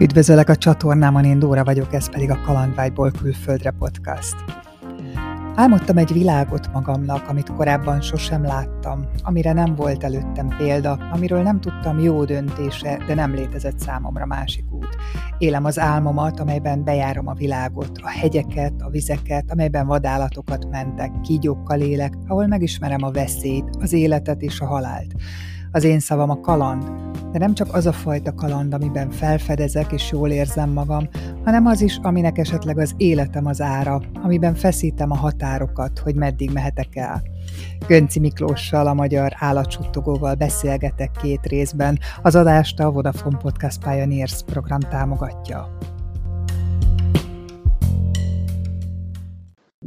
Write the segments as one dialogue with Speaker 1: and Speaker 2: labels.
Speaker 1: Üdvözöllek a csatornámon, én Dóra vagyok, ez pedig a Kalandvágyból külföldre podcast. Álmodtam egy világot magamnak, amit korábban sosem láttam, amire nem volt előttem példa, amiről nem tudtam jó döntése, de nem létezett számomra másik út. Élem az álmomat, amelyben bejárom a világot, a hegyeket, a vizeket, amelyben vadállatokat mentek, kígyókkal élek, ahol megismerem a veszélyt, az életet és a halált. Az én szavam a kaland, de nem csak az a fajta kaland, amiben felfedezek és jól érzem magam, hanem az is, aminek esetleg az életem az ára, amiben feszítem a határokat, hogy meddig mehetek el. Gönci Miklóssal, a magyar állatsuttogóval beszélgetek két részben, az adást a Vodafone Podcast Pioneers program támogatja.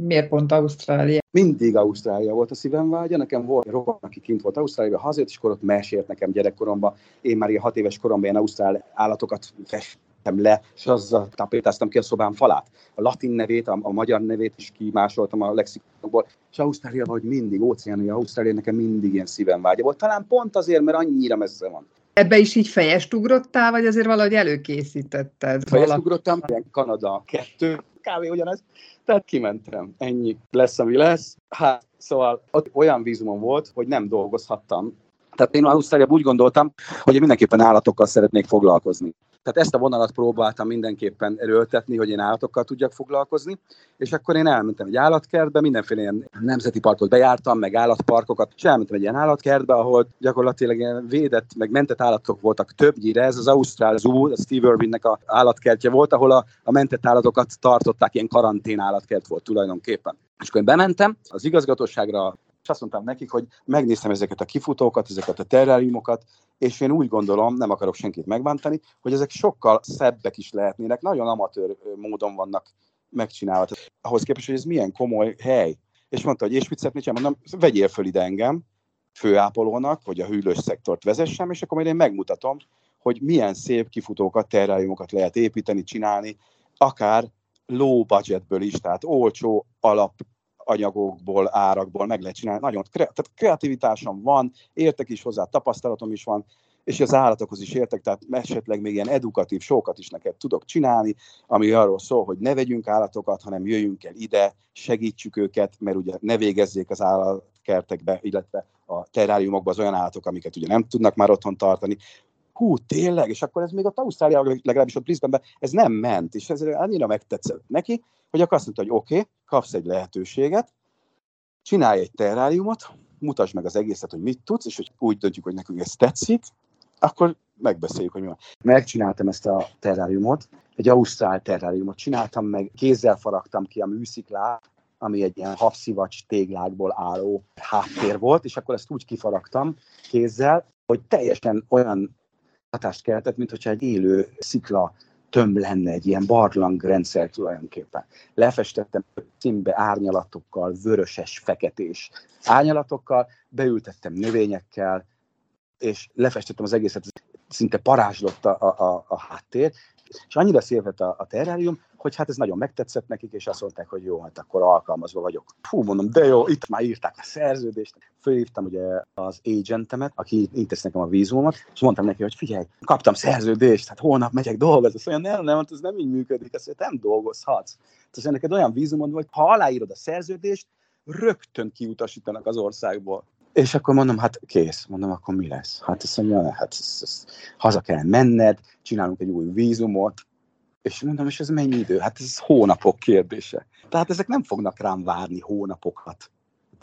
Speaker 1: Miért pont Ausztrália?
Speaker 2: Mindig Ausztrália volt a szívem vágya. Nekem volt rokon, aki kint volt Ausztráliában, hazért, és akkor ott mesélt nekem gyerekkoromban. Én már ilyen hat éves koromban ilyen ausztrál állatokat festem le, és azzal tapétáztam ki a szobám falát. A latin nevét, a, a magyar nevét is kimásoltam a lexikonokból, és Ausztrália, hogy mindig, óceánia, Ausztrália nekem mindig ilyen szívem vágya volt. Talán pont azért, mert annyira messze van.
Speaker 1: Ebbe is így fejest ugrottál, vagy azért valahogy előkészítetted?
Speaker 2: Fejest ugrottam, ilyen Kanada kettő, kávé ugyanez, tehát kimentem, ennyi lesz, ami lesz. Hát, szóval ott olyan vízumom volt, hogy nem dolgozhattam. Tehát én Ausztráliában úgy gondoltam, hogy én mindenképpen állatokkal szeretnék foglalkozni. Tehát ezt a vonalat próbáltam mindenképpen erőltetni, hogy én állatokkal tudjak foglalkozni, és akkor én elmentem egy állatkertbe, mindenféle ilyen nemzeti parkot bejártam, meg állatparkokat, és elmentem egy ilyen állatkertbe, ahol gyakorlatilag ilyen védett, meg mentett állatok voltak többnyire. Ez az Ausztrál Zoo, a Steve Irwinnek a állatkertje volt, ahol a, a mentett állatokat tartották, ilyen karantén állatkert volt tulajdonképpen. És akkor én bementem az igazgatóságra, és azt mondtam nekik, hogy megnéztem ezeket a kifutókat, ezeket a terráriumokat, és én úgy gondolom, nem akarok senkit megbántani, hogy ezek sokkal szebbek is lehetnének, nagyon amatőr módon vannak megcsinálva. Ahhoz képest, hogy ez milyen komoly hely. És mondta, hogy és mit szeretnél csinálni? Mondom, vegyél föl ide engem, főápolónak, hogy a hűlős szektort vezessem, és akkor majd én megmutatom, hogy milyen szép kifutókat, terráriumokat lehet építeni, csinálni, akár low budgetből is, tehát olcsó alap anyagokból, árakból meg lehet csinálni. Nagyon tehát kreativitásom van, értek is hozzá, tapasztalatom is van, és az állatokhoz is értek, tehát esetleg még ilyen edukatív sokat is neked tudok csinálni, ami arról szól, hogy ne vegyünk állatokat, hanem jöjjünk el ide, segítsük őket, mert ugye ne végezzék az állatkertekbe, illetve a terráriumokba az olyan állatok, amiket ugye nem tudnak már otthon tartani, hú, tényleg, és akkor ez még a Ausztráliában, legalábbis ott Brisbane ez nem ment, és ez annyira megtetszett neki, hogy akkor azt mondta, hogy oké, okay, kapsz egy lehetőséget, csinálj egy terráriumot, mutasd meg az egészet, hogy mit tudsz, és hogy úgy döntjük, hogy nekünk ez tetszik, akkor megbeszéljük, hogy mi van. Megcsináltam ezt a terráriumot, egy ausztrál terráriumot csináltam meg, kézzel faragtam ki a műsziklát, ami egy ilyen habszivacs téglákból álló háttér volt, és akkor ezt úgy kifaragtam kézzel, hogy teljesen olyan hatást keltett, mint hogyha egy élő szikla tömb lenne, egy ilyen barlangrendszer tulajdonképpen. Lefestettem színbe árnyalatokkal, vöröses, feketés árnyalatokkal, beültettem növényekkel, és lefestettem az egészet, szinte parázslott a, a, a háttér, és annyira szép lett a, a terrárium, hogy hát ez nagyon megtetszett nekik, és azt mondták, hogy jó, hát akkor alkalmazva vagyok. Fú, mondom, de jó, itt már írták a szerződést. Fölhívtam ugye az agentemet, aki intéz nekem a vízumomat, és mondtam neki, hogy figyelj, kaptam szerződést, hát holnap megyek dolgozni. Azt mondja, nem, nem, hát ez nem így működik, azt mondja, nem dolgozhatsz. Tehát neked olyan vízumod hogy ha aláírod a szerződést, rögtön kiutasítanak az országból. És akkor mondom, hát kész. Mondom, akkor mi lesz? Hát azt mondja, hát ez, ez, haza kell menned, csinálunk egy új vízumot, és mondom, és ez mennyi idő? Hát ez hónapok kérdése. Tehát ezek nem fognak rám várni hónapokat.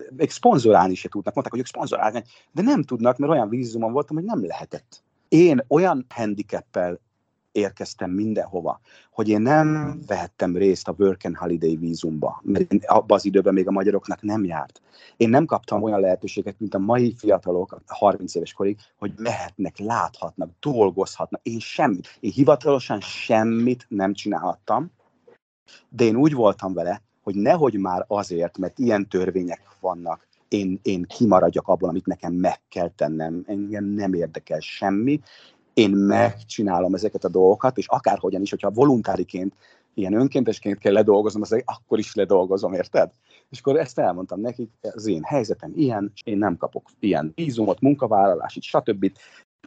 Speaker 2: Még szponzorálni se tudnak. Mondták, hogy ők szponzorálni, de nem tudnak, mert olyan vízumon voltam, hogy nem lehetett. Én olyan handicappel érkeztem mindenhova, hogy én nem vehettem részt a Work and Holiday vízumba, mert abban az időben még a magyaroknak nem járt. Én nem kaptam olyan lehetőséget, mint a mai fiatalok, 30 éves korig, hogy mehetnek, láthatnak, dolgozhatnak. Én semmit, én hivatalosan semmit nem csinálhattam, de én úgy voltam vele, hogy nehogy már azért, mert ilyen törvények vannak, én, én kimaradjak abból, amit nekem meg kell tennem, engem nem érdekel semmi, én megcsinálom ezeket a dolgokat, és akárhogyan is, hogyha voluntáriként, ilyen önkéntesként kell ledolgoznom, az akkor is ledolgozom, érted? És akkor ezt elmondtam nekik, az én helyzetem ilyen, én nem kapok ilyen vízumot, munkavállalásit, stb.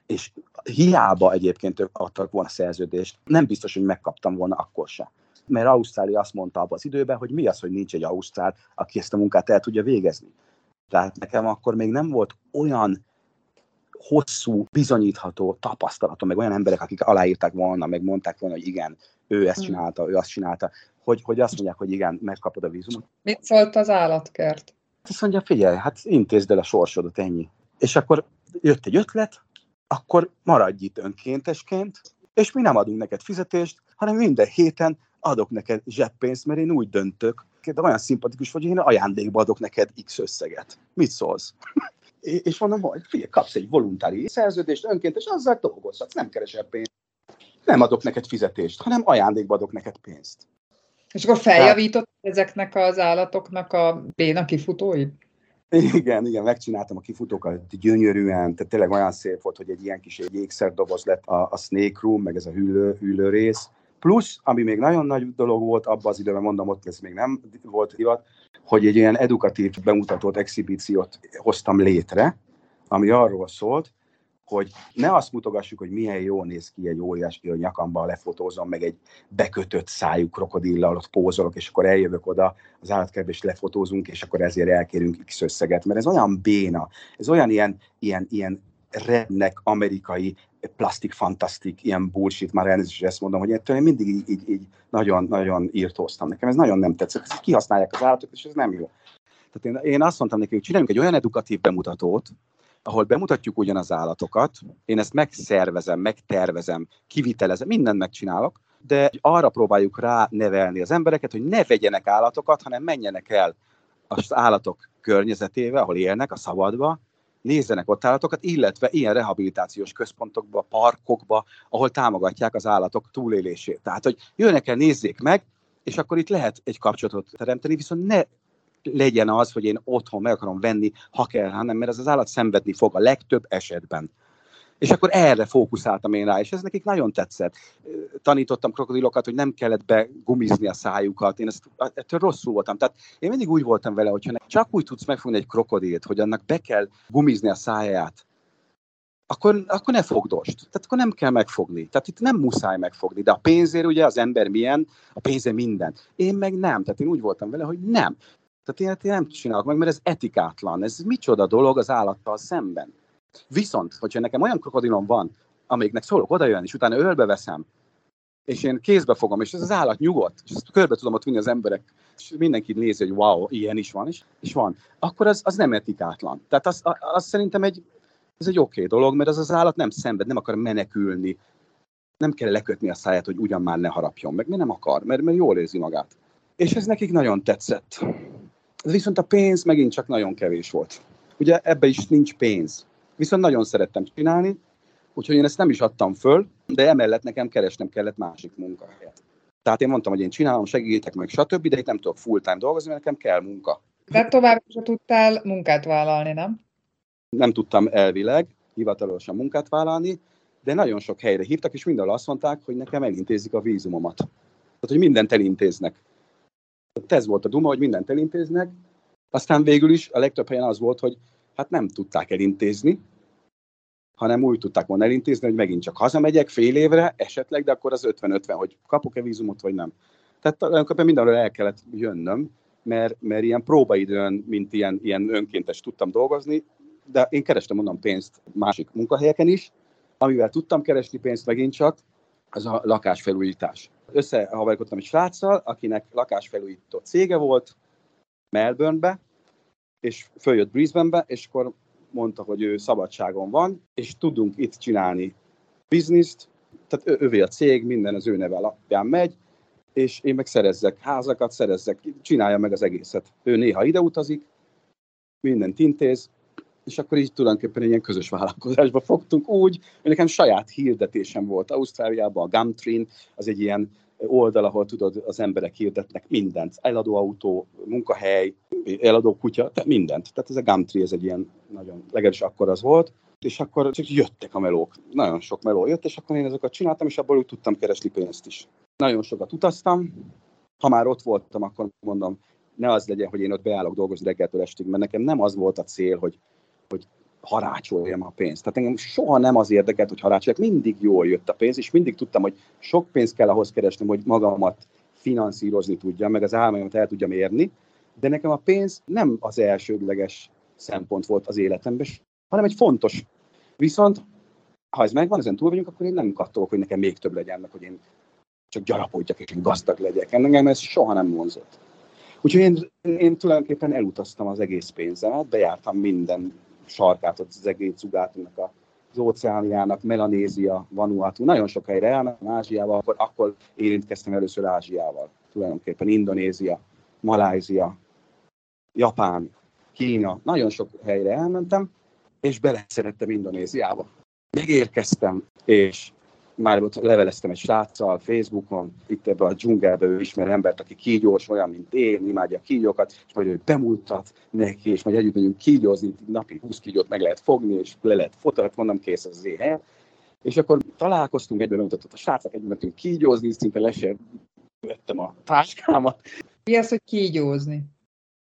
Speaker 2: és hiába egyébként ők adtak volna szerződést, nem biztos, hogy megkaptam volna akkor se. Mert Ausztrália azt mondta abban az időben, hogy mi az, hogy nincs egy Ausztrál, aki ezt a munkát el tudja végezni. Tehát nekem akkor még nem volt olyan hosszú, bizonyítható tapasztalatom, meg olyan emberek, akik aláírták volna, meg mondták volna, hogy igen, ő ezt hmm. csinálta, ő azt csinálta, hogy, hogy azt mondják, hogy igen, megkapod a vízumot.
Speaker 1: Mit szólt az állatkert?
Speaker 2: Azt mondja, figyelj, hát intézd el a sorsodat, ennyi. És akkor jött egy ötlet, akkor maradj itt önkéntesként, és mi nem adunk neked fizetést, hanem minden héten adok neked zseppénzt, mert én úgy döntök, de olyan szimpatikus vagy, hogy én ajándékba adok neked X összeget. Mit szólsz? És mondom, hogy figyelj, kapsz egy voluntári szerződést önként, és azzal dolgozhatsz, nem keresel pénzt. Nem adok neked fizetést, hanem ajándékba adok neked pénzt.
Speaker 1: És akkor feljavított Tehát... ezeknek az állatoknak a béna kifutóit?
Speaker 2: Igen, igen, megcsináltam a kifutókat gyönyörűen, tehát tényleg olyan szép volt, hogy egy ilyen kis egy ékszerdoboz lett a, a Snake Room, meg ez a hűlő, hűlő rész. Plusz, ami még nagyon nagy dolog volt abban az időben, mondom, ott ez még nem volt divat, hogy egy ilyen edukatív bemutatót, exhibíciót hoztam létre, ami arról szólt, hogy ne azt mutogassuk, hogy milyen jól néz ki egy óriás hogy nyakamban lefotózom, meg egy bekötött szájú krokodillal ott pózolok, és akkor eljövök oda az állatkertbe, és lefotózunk, és akkor ezért elkérünk X összeget, mert ez olyan béna, ez olyan ilyen, ilyen, ilyen rednek amerikai plastik fantasztik, ilyen bullshit, már elnézést, hogy ezt mondom, hogy ettől én mindig így, így, így nagyon, nagyon írtóztam. Nekem ez nagyon nem tetszett. Ezt kihasználják az állatok, és ez nem jó. Tehát én, én azt mondtam neki, hogy csináljunk egy olyan edukatív bemutatót, ahol bemutatjuk ugyan az állatokat, én ezt megszervezem, megtervezem, kivitelezem, mindent megcsinálok, de arra próbáljuk rá nevelni az embereket, hogy ne vegyenek állatokat, hanem menjenek el az állatok környezetébe, ahol élnek, a szabadba, nézzenek ott állatokat, illetve ilyen rehabilitációs központokba, parkokba, ahol támogatják az állatok túlélését. Tehát, hogy jönnek el, nézzék meg, és akkor itt lehet egy kapcsolatot teremteni, viszont ne legyen az, hogy én otthon meg akarom venni, ha kell, hanem mert ez az állat szenvedni fog a legtöbb esetben. És akkor erre fókuszáltam én rá, és ez nekik nagyon tetszett. Tanítottam krokodilokat, hogy nem kellett begumizni a szájukat, én ezt, ettől rosszul voltam. Tehát én mindig úgy voltam vele, hogyha csak úgy tudsz megfogni egy krokodilt, hogy annak be kell gumizni a száját, akkor, akkor ne fogdost. Tehát akkor nem kell megfogni. Tehát itt nem muszáj megfogni. De a pénzért ugye az ember milyen, a pénze minden. Én meg nem. Tehát én úgy voltam vele, hogy nem. Tehát én, én nem csinálok meg, mert ez etikátlan. Ez micsoda dolog az állattal szemben. Viszont, hogyha nekem olyan krokodilom van, amelyiknek szólok oda jön, és utána ölbe veszem, és én kézbe fogom, és ez az állat nyugodt, és ezt körbe tudom ott vinni az emberek, és mindenki nézi, hogy wow, ilyen is van, és, és van, akkor az, az nem etikátlan. Tehát az, az szerintem egy, ez egy oké okay dolog, mert az az állat nem szenved, nem akar menekülni, nem kell lekötni a száját, hogy ugyan már ne harapjon meg, mert nem akar, mert, mert jól érzi magát. És ez nekik nagyon tetszett. Viszont a pénz megint csak nagyon kevés volt. Ugye ebbe is nincs pénz. Viszont nagyon szerettem csinálni, úgyhogy én ezt nem is adtam föl, de emellett nekem keresnem kellett másik munkahelyet. Tehát én mondtam, hogy én csinálom, segítek meg, stb., de itt nem tudok full-time dolgozni, mert nekem kell munka.
Speaker 1: De tovább is tudtál munkát vállalni, nem?
Speaker 2: Nem tudtam elvileg hivatalosan munkát vállalni, de nagyon sok helyre hívtak, és mindenhol azt mondták, hogy nekem elintézik a vízumomat. Tehát, hogy mindent elintéznek. Ez volt a duma, hogy mindent elintéznek, aztán végül is a legtöbb helyen az volt, hogy hát nem tudták elintézni, hanem úgy tudták volna elintézni, hogy megint csak hazamegyek fél évre, esetleg, de akkor az 50-50, hogy kapok-e vízumot, vagy nem. Tehát tulajdonképpen mindenről el kellett jönnöm, mert, mert ilyen próbaidőn, mint ilyen, ilyen önkéntes tudtam dolgozni, de én kerestem mondom pénzt másik munkahelyeken is, amivel tudtam keresni pénzt megint csak, az a lakásfelújítás. Összehavarkodtam egy sráccal, akinek lakásfelújító cége volt Melbournebe, és följött Brisbanebe, és akkor mondta, hogy ő szabadságon van, és tudunk itt csinálni bizniszt, tehát ő, ővé a cég, minden az ő neve alapján megy, és én meg szerezzek házakat, szerezzek, csinálja meg az egészet. Ő néha ide utazik, mindent intéz, és akkor így tulajdonképpen ilyen közös vállalkozásba fogtunk úgy, hogy nekem saját hirdetésem volt Ausztráliában, a Gumtree, az egy ilyen oldal, ahol tudod, az emberek hirdetnek mindent. Eladó autó, munkahely, eladó kutya, tehát mindent. Tehát ez a Gumtree, ez egy ilyen nagyon, legalábbis akkor az volt. És akkor csak jöttek a melók. Nagyon sok meló jött, és akkor én ezeket csináltam, és abból úgy tudtam keresni pénzt is. Nagyon sokat utaztam. Ha már ott voltam, akkor mondom, ne az legyen, hogy én ott beállok dolgozni reggeltől estig, mert nekem nem az volt a cél, hogy, hogy harácsoljam a pénzt. Tehát engem soha nem az érdekelt, hogy harácsoljak, mindig jól jött a pénz, és mindig tudtam, hogy sok pénzt kell ahhoz keresni, hogy magamat finanszírozni tudjam, meg az álmaimat el tudjam érni, de nekem a pénz nem az elsődleges szempont volt az életemben, hanem egy fontos. Viszont ha ez megvan, ezen túl vagyunk, akkor én nem kattolok, hogy nekem még több legyen, meg hogy én csak gyarapodjak és én gazdag legyek. Engem ez soha nem vonzott. Úgyhogy én, én tulajdonképpen elutaztam az egész pénzemet, bejártam minden sarkát, az egész Cugátunak, az óceániának, Melanézia, Vanuatu, nagyon sok helyre elmentem Ázsiával, akkor, akkor érintkeztem először Ázsiával, tulajdonképpen Indonézia, Malázia, Japán, Kína, nagyon sok helyre elmentem, és beleszerettem Indonéziába. Megérkeztem, és már ott leveleztem egy sráccal Facebookon, itt ebbe a dzsungelbe ő ismer embert, aki kígyós, olyan, mint én, imádja a kígyókat, és majd ő bemutat neki, és majd együtt megyünk kígyózni, napi 20 kígyót meg lehet fogni, és le lehet fotót, mondom, kész az, én. És akkor találkoztunk, egyben bemutatott a srácnak, egyben mentünk kígyózni, szinte le vettem a táskámat.
Speaker 1: Mi az, hogy kígyózni?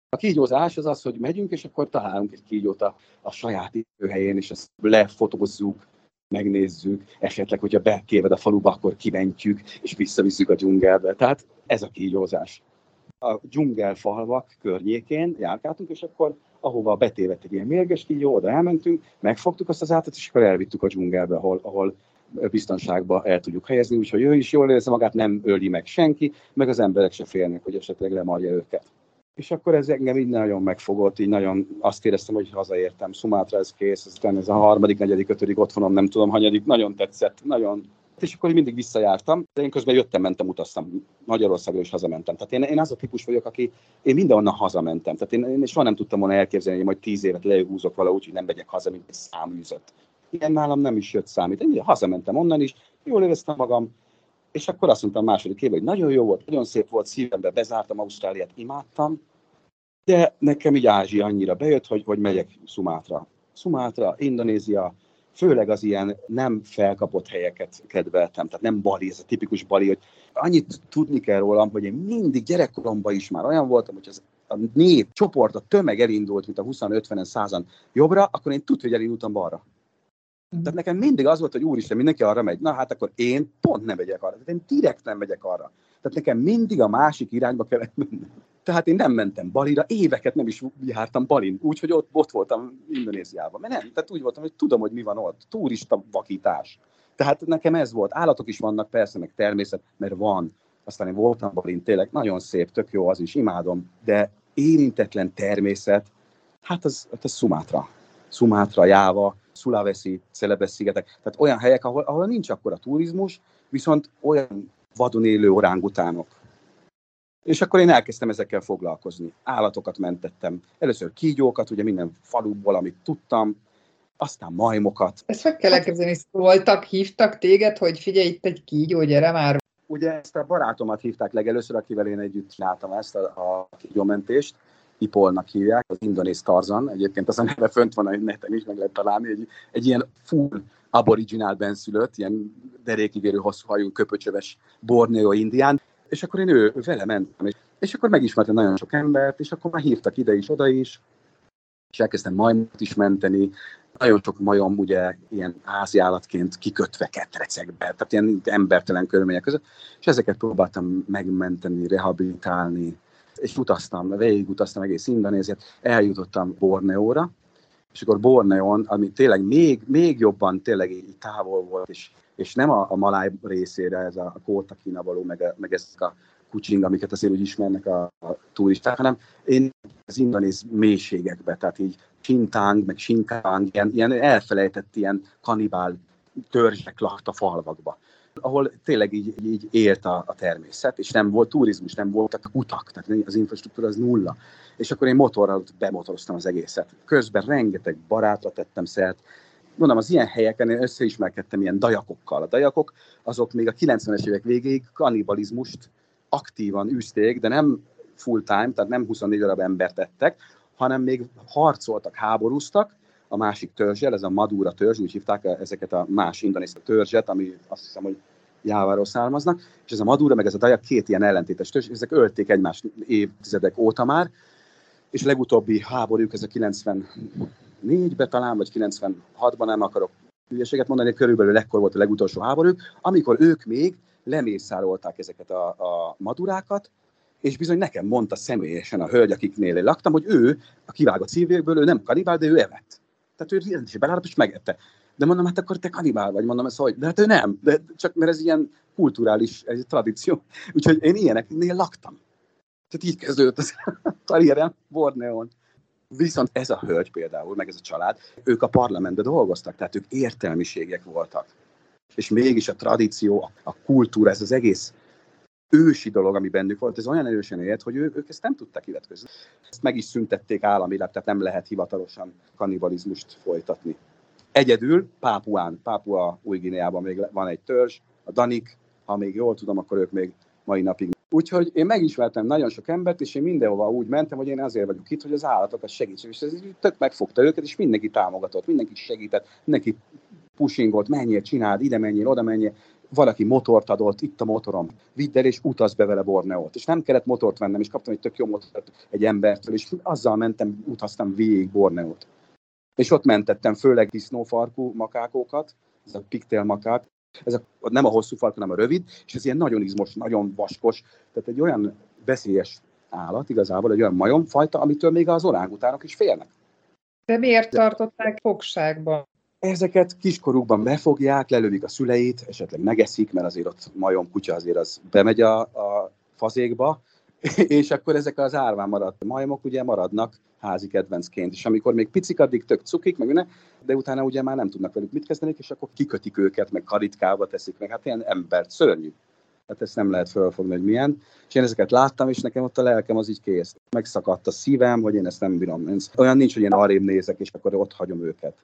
Speaker 2: A kígyózás az az, hogy megyünk, és akkor találunk egy kígyót a, a saját időhelyén, és ezt lefotózzuk, megnézzük, esetleg, hogyha bekéved a faluba, akkor kimentjük, és visszavisszük a dzsungelbe. Tehát ez a kígyózás. A dzsungelfalvak környékén járkáltunk, és akkor ahova betévedt egy ilyen mérges kígyó, oda elmentünk, megfogtuk azt az átat, és akkor elvittük a dzsungelbe, ahol, ahol biztonságba el tudjuk helyezni, úgyhogy ő is jól érzi magát, nem öli meg senki, meg az emberek se félnek, hogy esetleg lemarja őket. És akkor ez engem így nagyon megfogott, így nagyon azt éreztem, hogy hazaértem, Szumátra ez kész, aztán ez a harmadik, negyedik, ötödik otthonom, nem tudom, hanyadik, nagyon tetszett, nagyon és akkor mindig visszajártam, de én közben jöttem, mentem, utaztam. Magyarországról is hazamentem. Tehát én, én az a típus vagyok, aki én mindenhonnan hazamentem. Tehát én, én soha nem tudtam volna elképzelni, hogy majd tíz évet lehúzok valahogy, hogy nem megyek haza, mint egy száműzött. Ilyen nálam nem is jött számít. Én hazamentem onnan is, jól éreztem magam, és akkor azt mondtam második évben, hogy nagyon jó volt, nagyon szép volt, szívembe bezártam Ausztráliát, imádtam, de nekem így Ázsia annyira bejött, hogy, hogy megyek Szumátra. Szumátra, Indonézia, főleg az ilyen nem felkapott helyeket kedveltem, tehát nem Bali, ez a tipikus Bali, hogy annyit tudni kell rólam, hogy én mindig gyerekkoromban is már olyan voltam, hogy az a nép, csoport, a tömeg elindult, mint a 20-50-en, 100 jobbra, akkor én tudtam, hogy elindultam balra. Tehát nekem mindig az volt, hogy úristen, mindenki arra megy. Na hát akkor én pont nem megyek arra. Tehát én direkt nem megyek arra. Tehát nekem mindig a másik irányba kellett menni. Tehát én nem mentem Balira, éveket nem is jártam Balin, úgyhogy ott, ott voltam Indonéziában. Mert nem, tehát úgy voltam, hogy tudom, hogy mi van ott. Turista vakítás. Tehát nekem ez volt. Állatok is vannak, persze, meg természet, mert van. Aztán én voltam Balin, tényleg nagyon szép, tök jó, az is imádom. De érintetlen természet, hát az, hát az Sumatra. Sumatra, Jáva, Sulawesi, Celebes szigetek, tehát olyan helyek, ahol, ahol nincs akkora turizmus, viszont olyan vadon élő orángutánok. És akkor én elkezdtem ezekkel foglalkozni. Állatokat mentettem. Először kígyókat, ugye minden faluból, amit tudtam, aztán majmokat.
Speaker 1: Ezt hogy kell elkezdeni? Szóltak, hívtak téged, hogy figyelj, itt egy kígyó, gyere már.
Speaker 2: Ugye ezt a barátomat hívták legelőször, akivel én együtt csináltam ezt a, a kígyómentést, Ipolnak hívják, az indonéz Tarzan, egyébként az a neve fönt van a neten is, meg lehet találni, egy, egy ilyen full aboriginál benszülött, ilyen derékigérő hosszú hajú, köpöcsöves Borneo indián, és akkor én ő, vele mentem, és, és akkor megismertem nagyon sok embert, és akkor már hívtak ide is, oda is, és elkezdtem majmot is menteni, nagyon sok majom ugye ilyen háziállatként kikötve ketrecekbe, tehát ilyen embertelen körülmények között, és ezeket próbáltam megmenteni, rehabilitálni, és utaztam, utaztam egész Indonéziát, eljutottam Borneóra, és akkor Borneon, ami tényleg még, még jobban tényleg így távol volt, és, és nem a, a maláj részére, ez a, a Kóta kínavaló, meg, meg ezek a kucsing, amiket azért úgy ismernek a, a turisták, hanem én az indonéz mélységekbe, tehát így Sintang, meg Sinkang, ilyen, ilyen elfelejtett ilyen kanibál törzsek lakta falvakba ahol tényleg így, így élt a, a természet, és nem volt turizmus, nem voltak utak, tehát az infrastruktúra az nulla. És akkor én motorral bemotoroztam az egészet. Közben rengeteg barátra tettem szert, mondom, az ilyen helyeken én összeismerkedtem ilyen dajakokkal. A dajakok azok még a 90-es évek végéig kannibalizmust aktívan űzték, de nem full time, tehát nem 24 darab embert tettek, hanem még harcoltak, háborúztak, a másik törzsel, ez a Madura törzs, úgy hívták ezeket a más indonész törzset, ami azt hiszem, hogy Jáváról származnak, és ez a Madura, meg ez a Dayak két ilyen ellentétes törzs, ezek ölték egymást évtizedek óta már, és legutóbbi háborúk, ez a 90 94-ben talán, vagy 96-ban nem akarok hülyeséget mondani, körülbelül ekkor volt a legutolsó háború, amikor ők még lemészárolták ezeket a, a madurákat, és bizony nekem mondta személyesen a hölgy, akiknél én laktam, hogy ő a kivágott szívéből, ő nem kanibál, de ő evett. Tehát ő rendesen belállott, és megette. De mondom, hát akkor te kanibál vagy, mondom ezt, hogy de hát ő nem, de csak mert ez ilyen kulturális ez egy tradíció. Úgyhogy én ilyeneknél laktam. Tehát így kezdődött az karrierem Borneon. Viszont ez a hölgy például, meg ez a család, ők a parlamentben dolgoztak, tehát ők értelmiségek voltak. És mégis a tradíció, a kultúra, ez az egész ősi dolog, ami bennük volt, ez olyan erősen élt, hogy ő, ők ezt nem tudták illetkozni. Ezt meg is szüntették államilag, tehát nem lehet hivatalosan kannibalizmust folytatni. Egyedül Pápuán, Pápua új Guineában még van egy törzs, a Danik, ha még jól tudom, akkor ők még mai napig. Úgyhogy én megismertem nagyon sok embert, és én mindenhova úgy mentem, hogy én azért vagyok itt, hogy az állatokat segítsem. És ez tök megfogta őket, és mindenki támogatott, mindenki segített, mindenki pushingolt, menjél, csináld, ide menjél, oda menjél. Valaki motort adott, itt a motorom, vidd el és utazz be vele Borneót. És nem kellett motort vennem, és kaptam egy tök jó motort egy embertől, és azzal mentem, utaztam végig Borneót. És ott mentettem főleg disznófarkú makákokat, ez a pigtail makák, ez a, nem a hosszú fark, hanem a rövid, és ez ilyen nagyon izmos, nagyon vaskos, tehát egy olyan veszélyes állat igazából, egy olyan majomfajta, amitől még az orángutánok is félnek.
Speaker 1: De miért tartották fogságban?
Speaker 2: Ezeket kiskorukban befogják, lelövik a szüleit, esetleg megeszik, mert azért ott majom kutya azért az bemegy a, a fazékba, és akkor ezek az árván maradt majmok ugye maradnak házi kedvencként, és amikor még picik, addig tök cukik, meg minden, de utána ugye már nem tudnak velük mit kezdeni, és akkor kikötik őket, meg karitkába teszik, meg hát ilyen embert, szörnyű. Hát ezt nem lehet felfogni, hogy milyen. És én ezeket láttam, és nekem ott a lelkem az így kész. Megszakadt a szívem, hogy én ezt nem bírom. Olyan nincs, hogy én arrébb nézek, és akkor ott hagyom őket.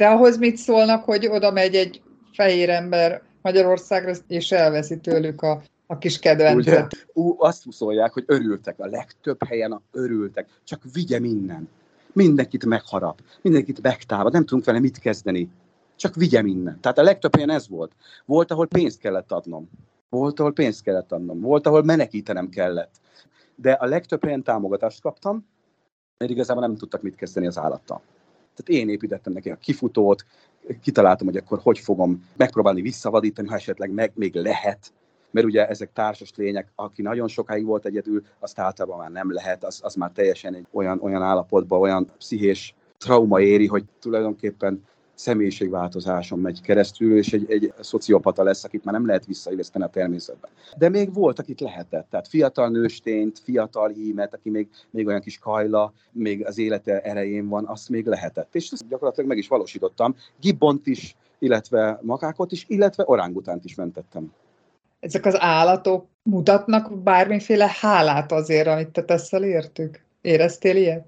Speaker 1: De ahhoz mit szólnak, hogy oda megy egy fehér ember Magyarországra, és elveszi tőlük a a kis kedvencet.
Speaker 2: Ugye, ú, azt szólják, hogy örültek, a legtöbb helyen a örültek, csak vigye minden. Mindenkit megharap, mindenkit megtámad, nem tudunk vele mit kezdeni. Csak vigye minden. Tehát a legtöbb helyen ez volt. Volt, ahol pénzt kellett adnom. Volt, ahol pénzt kellett adnom. Volt, ahol menekítenem kellett. De a legtöbb helyen támogatást kaptam, mert igazából nem tudtak mit kezdeni az állattal. Tehát én építettem neki a kifutót, kitaláltam, hogy akkor hogy fogom megpróbálni visszavadítani, ha esetleg meg még lehet. Mert ugye ezek társas lények, aki nagyon sokáig volt egyedül, azt általában már nem lehet, az, az már teljesen egy olyan, olyan állapotban, olyan pszichés trauma éri, hogy tulajdonképpen személyiségváltozáson megy keresztül, és egy, egy szociopata lesz, akit már nem lehet visszailleszteni a természetben. De még volt, akit lehetett. Tehát fiatal nőstényt, fiatal hímet, aki még, még olyan kis kajla, még az élete erején van, azt még lehetett. És ezt gyakorlatilag meg is valósítottam. Gibbont is, illetve makákot is, illetve orángutánt is mentettem
Speaker 1: ezek az állatok mutatnak bármiféle hálát azért, amit te teszel értük? Éreztél ilyet?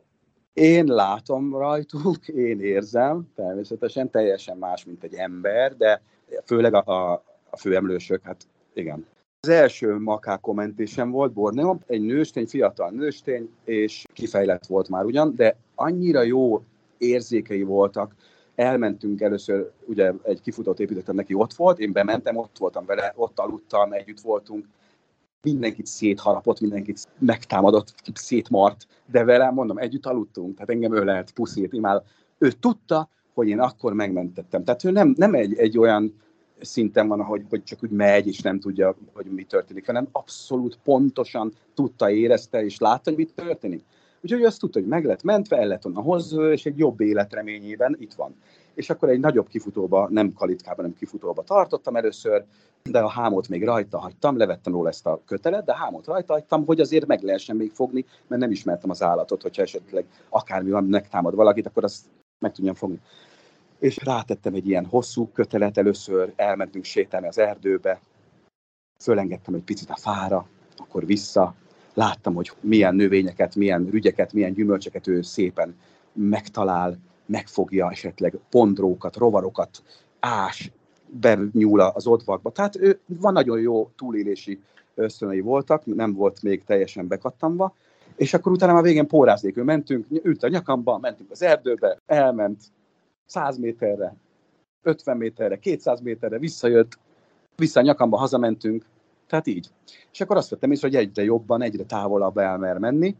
Speaker 2: Én látom rajtuk, én érzem, természetesen teljesen más, mint egy ember, de főleg a, a, a főemlősök, hát igen. Az első makák kommentésem volt Borneo, egy nőstény, fiatal nőstény, és kifejlett volt már ugyan, de annyira jó érzékei voltak, elmentünk először, ugye egy kifutót építettem neki, ott volt, én bementem, ott voltam vele, ott aludtam, együtt voltunk, mindenkit szétharapott, mindenkit megtámadott, szétmart, de vele, mondom, együtt aludtunk, tehát engem ölelt, puszít, imád. Ő tudta, hogy én akkor megmentettem. Tehát ő nem, nem egy, egy olyan szinten van, hogy, hogy csak úgy megy, és nem tudja, hogy mi történik, hanem abszolút pontosan tudta, érezte, és látta, hogy mit történik. Úgyhogy azt tudta, hogy meg lett mentve, el lett onnan hozzá, és egy jobb életreményében itt van. És akkor egy nagyobb kifutóba, nem kalitkában, nem kifutóba tartottam először, de a hámot még rajta hagytam, levettem róla ezt a kötelet, de a hámot rajta hagytam, hogy azért meg lehessen még fogni, mert nem ismertem az állatot, hogyha esetleg akármi van, megtámad valakit, akkor azt meg tudjam fogni. És rátettem egy ilyen hosszú kötelet először, elmentünk sétálni az erdőbe, fölengedtem egy picit a fára, akkor vissza, láttam, hogy milyen növényeket, milyen rügyeket, milyen gyümölcseket ő szépen megtalál, megfogja esetleg pondrókat, rovarokat, ás, benyúl az odvakba. Tehát ő van nagyon jó túlélési ösztönei voltak, nem volt még teljesen bekattamva, és akkor utána már végén pórázékül mentünk, ült a nyakamba, mentünk az erdőbe, elment 100 méterre, 50 méterre, 200 méterre, visszajött, vissza a nyakamba hazamentünk, tehát így. És akkor azt vettem észre, hogy egyre jobban, egyre távolabb elmer menni,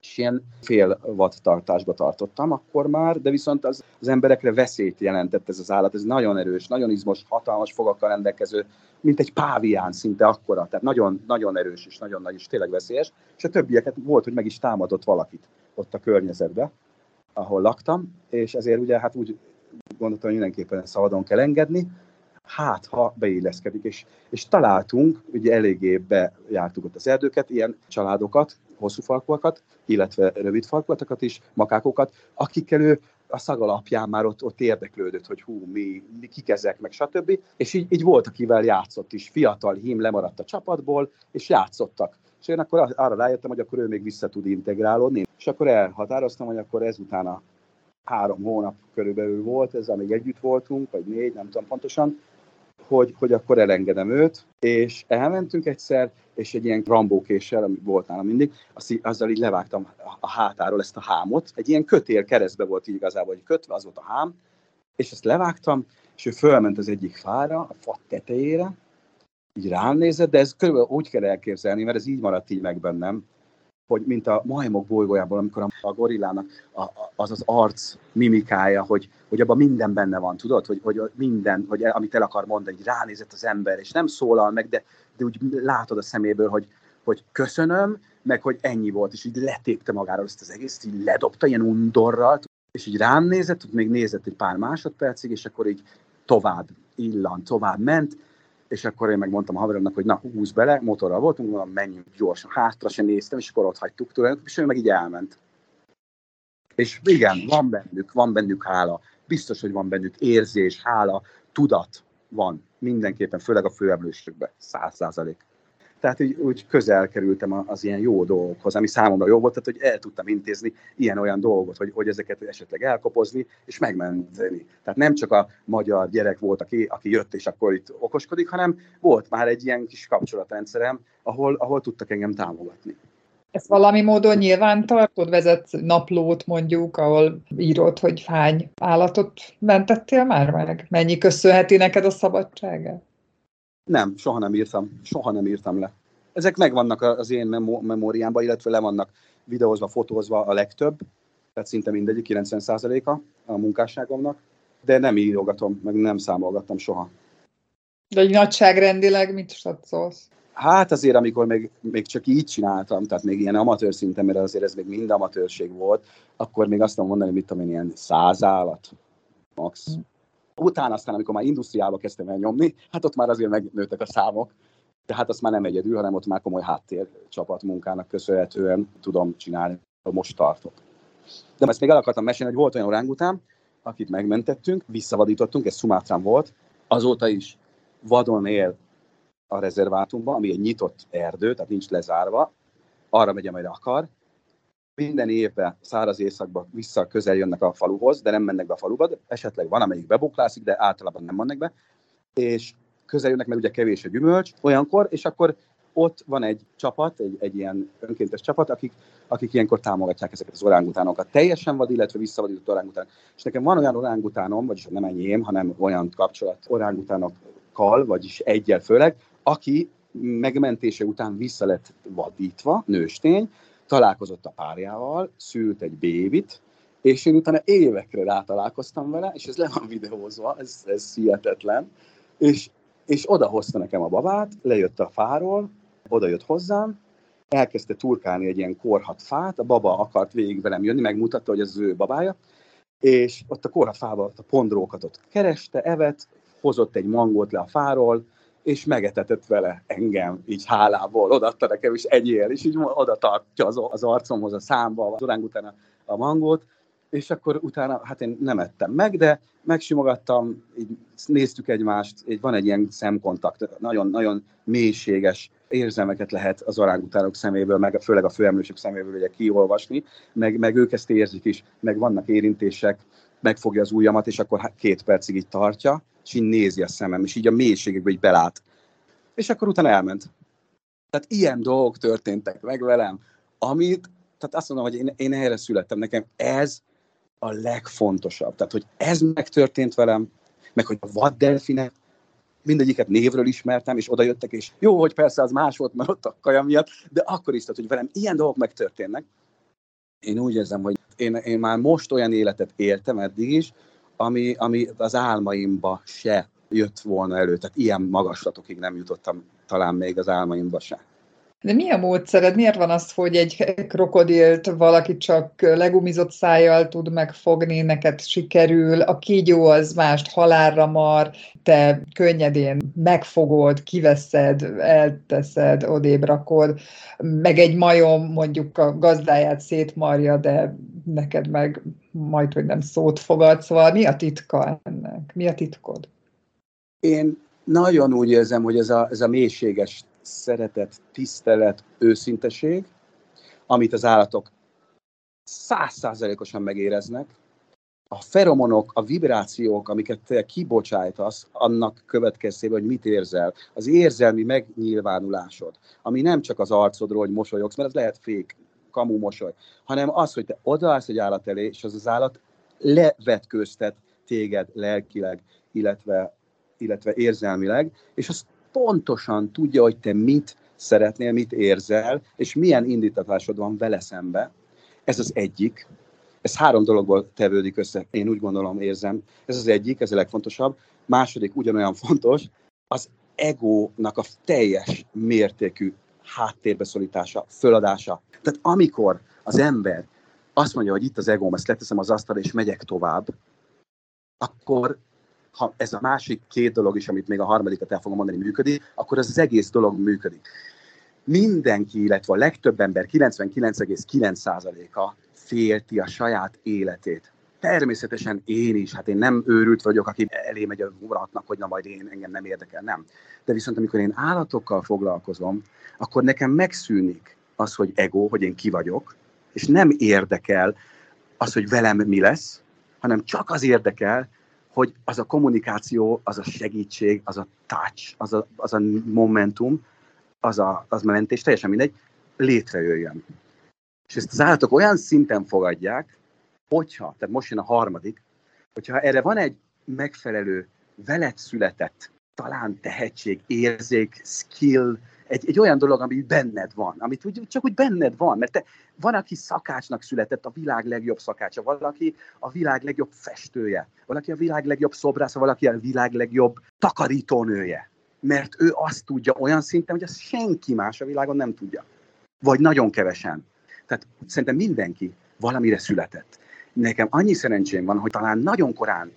Speaker 2: és ilyen fél watt tartásba tartottam akkor már, de viszont az, az emberekre veszélyt jelentett ez az állat, ez nagyon erős, nagyon izmos, hatalmas fogakkal rendelkező, mint egy pávián szinte akkora, tehát nagyon, nagyon erős és nagyon nagy és tényleg veszélyes, és a többieket volt, hogy meg is támadott valakit ott a környezetbe, ahol laktam, és ezért ugye hát úgy gondoltam, hogy mindenképpen szabadon kell engedni, hát ha beilleszkedik, és, és találtunk, ugye eléggé bejártuk ott az erdőket, ilyen családokat, hosszú falkóakat, illetve rövid falkóatokat is, makákokat, akikkel ő a szag alapján már ott, ott érdeklődött, hogy hú, mi, mi kik ezek, meg stb. És így, így volt, akivel játszott is. Fiatal hím lemaradt a csapatból, és játszottak. És én akkor arra rájöttem, hogy akkor ő még vissza tud integrálódni. És akkor elhatároztam, hogy akkor ezután a három hónap körülbelül volt, ez amíg együtt voltunk, vagy négy, nem tudom pontosan, hogy, hogy akkor elengedem őt, és elmentünk egyszer, és egy ilyen rambókéssel, ami volt nálam mindig, azt, azzal így levágtam a hátáról ezt a hámot, egy ilyen kötél keresztbe volt így igazából, hogy kötve, az volt a hám, és ezt levágtam, és ő fölment az egyik fára, a fa tetejére, így rám nézett, de ez körülbelül úgy kell elképzelni, mert ez így maradt így meg bennem, hogy mint a majmok bolygójából, amikor a gorillának az az arc mimikája, hogy, hogy abban minden benne van, tudod, hogy, hogy minden, hogy amit el akar mondani, hogy ránézett az ember, és nem szólal meg, de, de úgy látod a szeméből, hogy, hogy köszönöm, meg hogy ennyi volt, és így letépte magáról ezt az egész, így ledobta ilyen undorral, és így rám nézett, még nézett egy pár másodpercig, és akkor így tovább illant, tovább ment, és akkor én megmondtam a haveromnak, hogy na, húz bele, motorral voltunk, mondom, menjünk gyorsan, hátra sem néztem, és akkor ott hagytuk tőle, és ő meg így elment. És igen, van bennük, van bennük hála, biztos, hogy van bennük érzés, hála, tudat van mindenképpen, főleg a főemlősökben, száz százalék tehát úgy, úgy közel kerültem az ilyen jó dolgokhoz, ami számomra jó volt, tehát hogy el tudtam intézni ilyen-olyan dolgot, hogy, hogy ezeket esetleg elkopozni és megmenteni. Tehát nem csak a magyar gyerek volt, aki, aki jött és akkor itt okoskodik, hanem volt már egy ilyen kis kapcsolatrendszerem, ahol, ahol tudtak engem támogatni.
Speaker 1: Ezt valami módon nyilván tartod, vezet naplót mondjuk, ahol írod, hogy hány állatot mentettél már meg? Mennyi köszönheti neked a szabadságát?
Speaker 2: Nem, soha nem írtam, soha nem írtam le. Ezek megvannak az én memóriámban, illetve le vannak videózva, fotózva a legtöbb, tehát szinte mindegyik, 90%-a a munkásságomnak, de nem írogatom, meg nem számolgattam soha.
Speaker 1: De egy nagyságrendileg mit satszolsz?
Speaker 2: Hát azért, amikor még, még csak így csináltam, tehát még ilyen amatőr szinten, mert azért ez még mind amatőrség volt, akkor még azt tudom mondani, mit tudom én, ilyen száz állat, max. Hm. Utána aztán, amikor már industriába kezdtem el nyomni, hát ott már azért megnőttek a számok, de hát azt már nem egyedül, hanem ott már komoly háttér csapat munkának köszönhetően tudom csinálni, most tartok. De ezt még el akartam mesélni, hogy volt olyan orángután, akit megmentettünk, visszavadítottunk, ez Szumátrán volt, azóta is vadon él a rezervátumban, ami egy nyitott erdő, tehát nincs lezárva, arra megy, amelyre akar, minden évben száraz éjszakban vissza közel jönnek a faluhoz, de nem mennek be a faluba, esetleg van, amelyik bebuklászik, de általában nem mennek be, és közel jönnek, mert ugye kevés a gyümölcs olyankor, és akkor ott van egy csapat, egy, egy ilyen önkéntes csapat, akik, akik ilyenkor támogatják ezeket az orángutánokat. Teljesen vad, illetve visszavadított orángutánok. És nekem van olyan orángutánom, vagyis nem enyém, hanem olyan kapcsolat orángutánokkal, vagyis egyel főleg, aki megmentése után vissza lett vadítva, nőstény, találkozott a párjával, szült egy bévit, és én utána évekre rátalálkoztam vele, és ez le van videózva, ez, ez hihetetlen, és, és odahozta nekem a babát, lejött a fáról, oda jött hozzám, elkezdte turkálni egy ilyen korhat fát, a baba akart végig velem jönni, megmutatta, hogy ez az ő babája, és ott a korhat fával a pondrókat ott kereste, evet, hozott egy mangót le a fáról, és megetetett vele engem, így hálából, odaadta nekem, és egyél, és így oda tartja az, az arcomhoz a számba, az oráng utána a mangót, és akkor utána, hát én nem ettem meg, de megsimogattam, így néztük egymást, így van egy ilyen szemkontakt, nagyon-nagyon mélységes érzelmeket lehet az orángutánok szeméből, meg főleg a főemlősök szeméből ugye kiolvasni, meg, meg ők ezt érzik is, meg vannak érintések, megfogja az ujjamat, és akkor két percig így tartja, és így nézi a szemem, és így a mélységekbe így belát. És akkor utána elment. Tehát ilyen dolgok történtek meg velem, amit, tehát azt mondom, hogy én, én erre születtem, nekem ez a legfontosabb. Tehát, hogy ez megtörtént velem, meg hogy a vaddelfinek, mindegyiket névről ismertem, és oda jöttek, és jó, hogy persze az más volt, mert ott a kaja miatt, de akkor is, tehát, hogy velem ilyen dolgok megtörténnek, Én úgy érzem, hogy én, én már most olyan életet éltem eddig is, ami, ami az álmaimba se jött volna elő. Tehát ilyen magaslatokig nem jutottam talán még az álmaimba se.
Speaker 1: De mi a módszered? Miért van az, hogy egy krokodilt valaki csak legumizott szájjal tud megfogni, neked sikerül, a kígyó az mást halálra mar, te könnyedén megfogod, kiveszed, elteszed, odébb rakod, meg egy majom mondjuk a gazdáját szétmarja, de neked meg majd, hogy nem szót fogad, szóval mi a titka ennek? Mi a titkod?
Speaker 2: Én nagyon úgy érzem, hogy ez a, ez a mélységes szeretet, tisztelet, őszinteség, amit az állatok százszázalékosan megéreznek, a feromonok, a vibrációk, amiket te kibocsájtasz, annak következtében, hogy mit érzel, az érzelmi megnyilvánulásod, ami nem csak az arcodról, hogy mosolyogsz, mert az lehet fék, kamu mosoly, hanem az, hogy te odaállsz egy állat elé, és az az állat levetkőztet téged lelkileg, illetve, illetve érzelmileg, és azt pontosan tudja, hogy te mit szeretnél, mit érzel, és milyen indítatásod van vele szembe. Ez az egyik. Ez három dologból tevődik össze, én úgy gondolom, érzem. Ez az egyik, ez a legfontosabb. Második, ugyanolyan fontos, az egónak a teljes mértékű háttérbeszorítása, föladása. Tehát amikor az ember azt mondja, hogy itt az egóm, ezt leteszem az asztalra, és megyek tovább, akkor ha ez a másik két dolog is, amit még a harmadikat el fogom mondani, működik, akkor az, az egész dolog működik. Mindenki, illetve a legtöbb ember, 99,9%-a félti a saját életét. Természetesen én is, hát én nem őrült vagyok, aki elé megy a uratnak, hogy na majd én, engem nem érdekel, nem. De viszont amikor én állatokkal foglalkozom, akkor nekem megszűnik az, hogy ego, hogy én ki vagyok, és nem érdekel az, hogy velem mi lesz, hanem csak az érdekel, hogy az a kommunikáció, az a segítség, az a touch, az a, az a momentum, az a, az a mentés, teljesen mindegy, létrejöjjön. És ezt az állatok olyan szinten fogadják, hogyha, tehát most jön a harmadik, hogyha erre van egy megfelelő, veled született, talán tehetség, érzék, skill, egy, egy olyan dolog, ami benned van, amit úgy, csak úgy benned van, mert te, van, aki szakácsnak született, a világ legjobb szakácsa, valaki a világ legjobb festője, valaki a világ legjobb szobrásza, valaki a világ legjobb takarítónője. Mert ő azt tudja olyan szinten, hogy azt senki más a világon nem tudja. Vagy nagyon kevesen. Tehát szerintem mindenki valamire született. Nekem annyi szerencsém van, hogy talán nagyon korán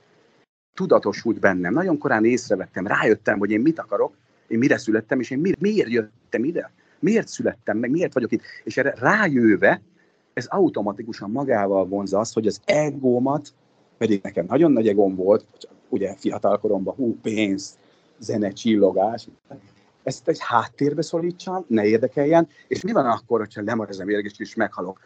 Speaker 2: tudatosult bennem, nagyon korán észrevettem, rájöttem, hogy én mit akarok, én mire születtem, és én miért, miért jöttem ide, miért születtem meg, miért vagyok itt. És erre rájöve, ez automatikusan magával vonza azt, hogy az egómat, pedig nekem nagyon nagy egóm volt, ugye fiatal koromban, hú, pénz, zene, csillogás, ezt egy háttérbe szólítsam, ne érdekeljen, és mi van akkor, hogyha lemarad ez a mérges és meghalok?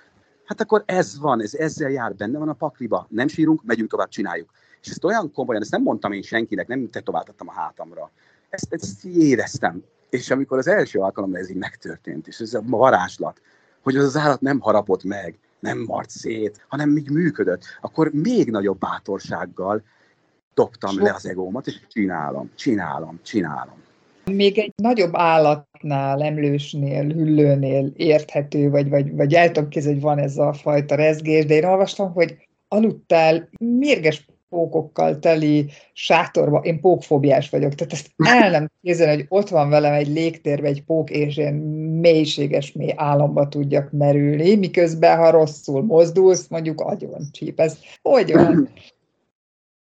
Speaker 2: Hát akkor ez van, ez ezzel jár, benne van a pakliba, nem sírunk, megyünk tovább, csináljuk. És ezt olyan komolyan, ezt nem mondtam én senkinek, nem tetováltattam a hátamra ezt, ezt éreztem. És amikor az első alkalommal ez így megtörtént, és ez a varázslat, hogy az az állat nem harapott meg, nem mart szét, hanem így működött, akkor még nagyobb bátorsággal dobtam Sok. le az egómat, és csinálom, csinálom, csinálom.
Speaker 1: Még egy nagyobb állatnál, emlősnél, hüllőnél érthető, vagy, vagy, vagy el tudom hogy van ez a fajta rezgés, de én olvastam, hogy aludtál mérges pókokkal teli sátorba, én pókfóbiás vagyok, tehát ezt el nem képzelni, hogy ott van velem egy légtérbe egy pók, és én mélységes mély álomba tudjak merülni, miközben, ha rosszul mozdulsz, mondjuk agyon csíp. Ez hogy van?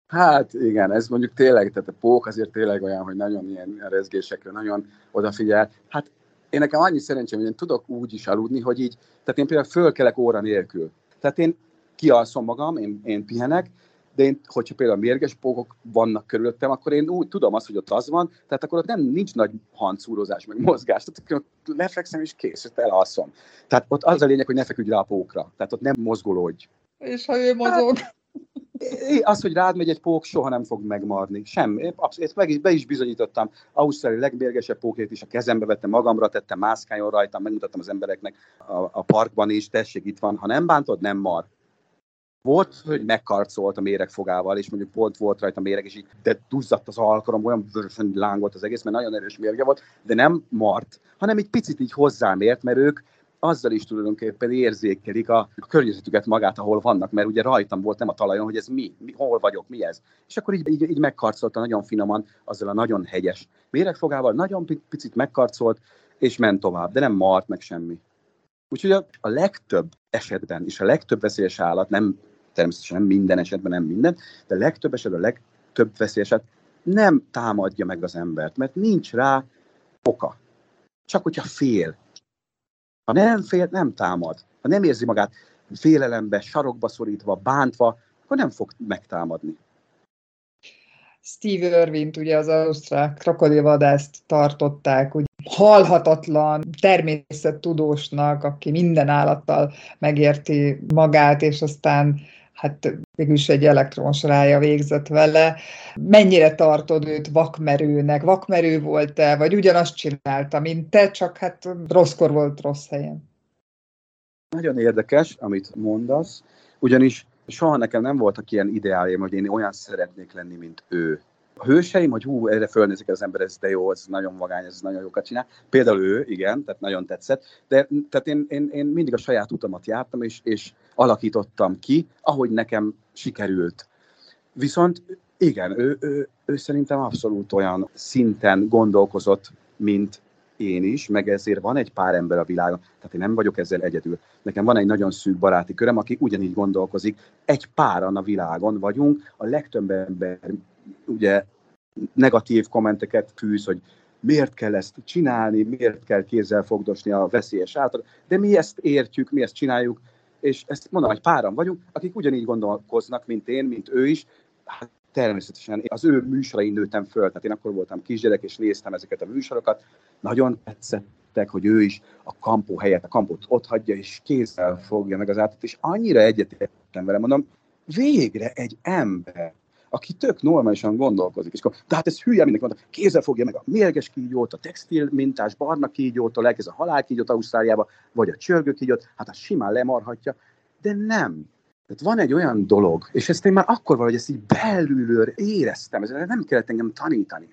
Speaker 2: Hát igen, ez mondjuk tényleg, tehát a pók azért tényleg olyan, hogy nagyon ilyen rezgésekre nagyon odafigyel. Hát én nekem annyi szerencsém, hogy én tudok úgy is aludni, hogy így, tehát én például fölkelek óra nélkül. Tehát én kialszom magam, én, én pihenek, de én, hogyha például mérges pókok vannak körülöttem, akkor én úgy tudom azt, hogy ott az van, tehát akkor ott nem nincs nagy hancúrozás, meg mozgás, tehát ott lefekszem és kész, ott elalszom. Tehát ott az a lényeg, hogy ne feküdj rá a pókra, tehát ott nem mozgolódj.
Speaker 1: És ha ő mozog? Hát,
Speaker 2: az, hogy rád megy egy pók, soha nem fog megmarni. Semmi. Ezt meg is, be is bizonyítottam. Ausztrália legmérgesebb pókét is a kezembe vettem, magamra tettem, mászkáljon rajtam, megmutattam az embereknek a, a parkban is, tessék, itt van. Ha nem bántod, nem mar. Volt, hogy megkarcolt a méregfogával, és mondjuk pont volt rajta méreg, és így de duzzadt az alkalom, olyan vörösen lángolt az egész, mert nagyon erős mérge volt, de nem mart, hanem egy picit így hozzám ért, mert ők azzal is tulajdonképpen érzékelik a, a környezetüket magát, ahol vannak, mert ugye rajtam volt nem a talajon, hogy ez mi, mi hol vagyok, mi ez. És akkor így, így, így megkarcolta nagyon finoman, azzal a nagyon hegyes méregfogával, nagyon picit megkarcolt, és ment tovább, de nem mart meg semmi. Úgyhogy a legtöbb esetben, és a legtöbb veszélyes állat, nem természetesen nem minden esetben, nem minden, de legtöbb esetben a legtöbb veszélyes állat nem támadja meg az embert, mert nincs rá oka. Csak hogyha fél. Ha nem fél, nem támad. Ha nem érzi magát félelembe, sarokba szorítva, bántva, akkor nem fog megtámadni.
Speaker 1: Steve Irwin, ugye az ausztrál krokodilvadászt tartották, úgy halhatatlan természettudósnak, aki minden állattal megérti magát, és aztán hát végülis egy elektromos rája végzett vele. Mennyire tartod őt vakmerőnek? Vakmerő volt-e, vagy ugyanazt csinálta, mint te, csak hát rosszkor volt rossz helyen?
Speaker 2: Nagyon érdekes, amit mondasz, ugyanis soha nekem nem voltak ilyen ideáljaim, hogy én olyan szeretnék lenni, mint ő a hőseim, hogy hú, erre fölnézik az ember, ez de jó, ez nagyon vagány, ez nagyon jókat csinál. Például ő, igen, tehát nagyon tetszett. De tehát én, én, én mindig a saját utamat jártam, és, és alakítottam ki, ahogy nekem sikerült. Viszont igen, ő, ő, ő szerintem abszolút olyan szinten gondolkozott, mint én is, meg ezért van egy pár ember a világon, tehát én nem vagyok ezzel egyedül. Nekem van egy nagyon szűk baráti köröm, aki ugyanígy gondolkozik. Egy páran a világon vagyunk, a legtöbb ember ugye negatív kommenteket fűz, hogy miért kell ezt csinálni, miért kell kézzel fogdosni a veszélyes által, de mi ezt értjük, mi ezt csináljuk, és ezt mondom, hogy páran vagyunk, akik ugyanígy gondolkoznak, mint én, mint ő is, hát természetesen az ő műsorain nőttem föl, tehát én akkor voltam kisgyerek, és néztem ezeket a műsorokat, nagyon tetszettek, hogy ő is a kampó helyett a kampót ott hagyja, és kézzel fogja meg az átat, és annyira egyetértettem vele, mondom, végre egy ember, aki tök normálisan gondolkozik. És akkor, de hát ez hülye, mindenki mondta, kézzel fogja meg a mérges kígyót, a textil mintás barna kígyótól, elkezd a halálkígyót Ausztráliába, vagy a csörgő kígyót, hát az simán lemarhatja, de nem. Tehát van egy olyan dolog, és ezt én már akkor valahogy ezt így belülről éreztem, ezzel nem kellett engem tanítani,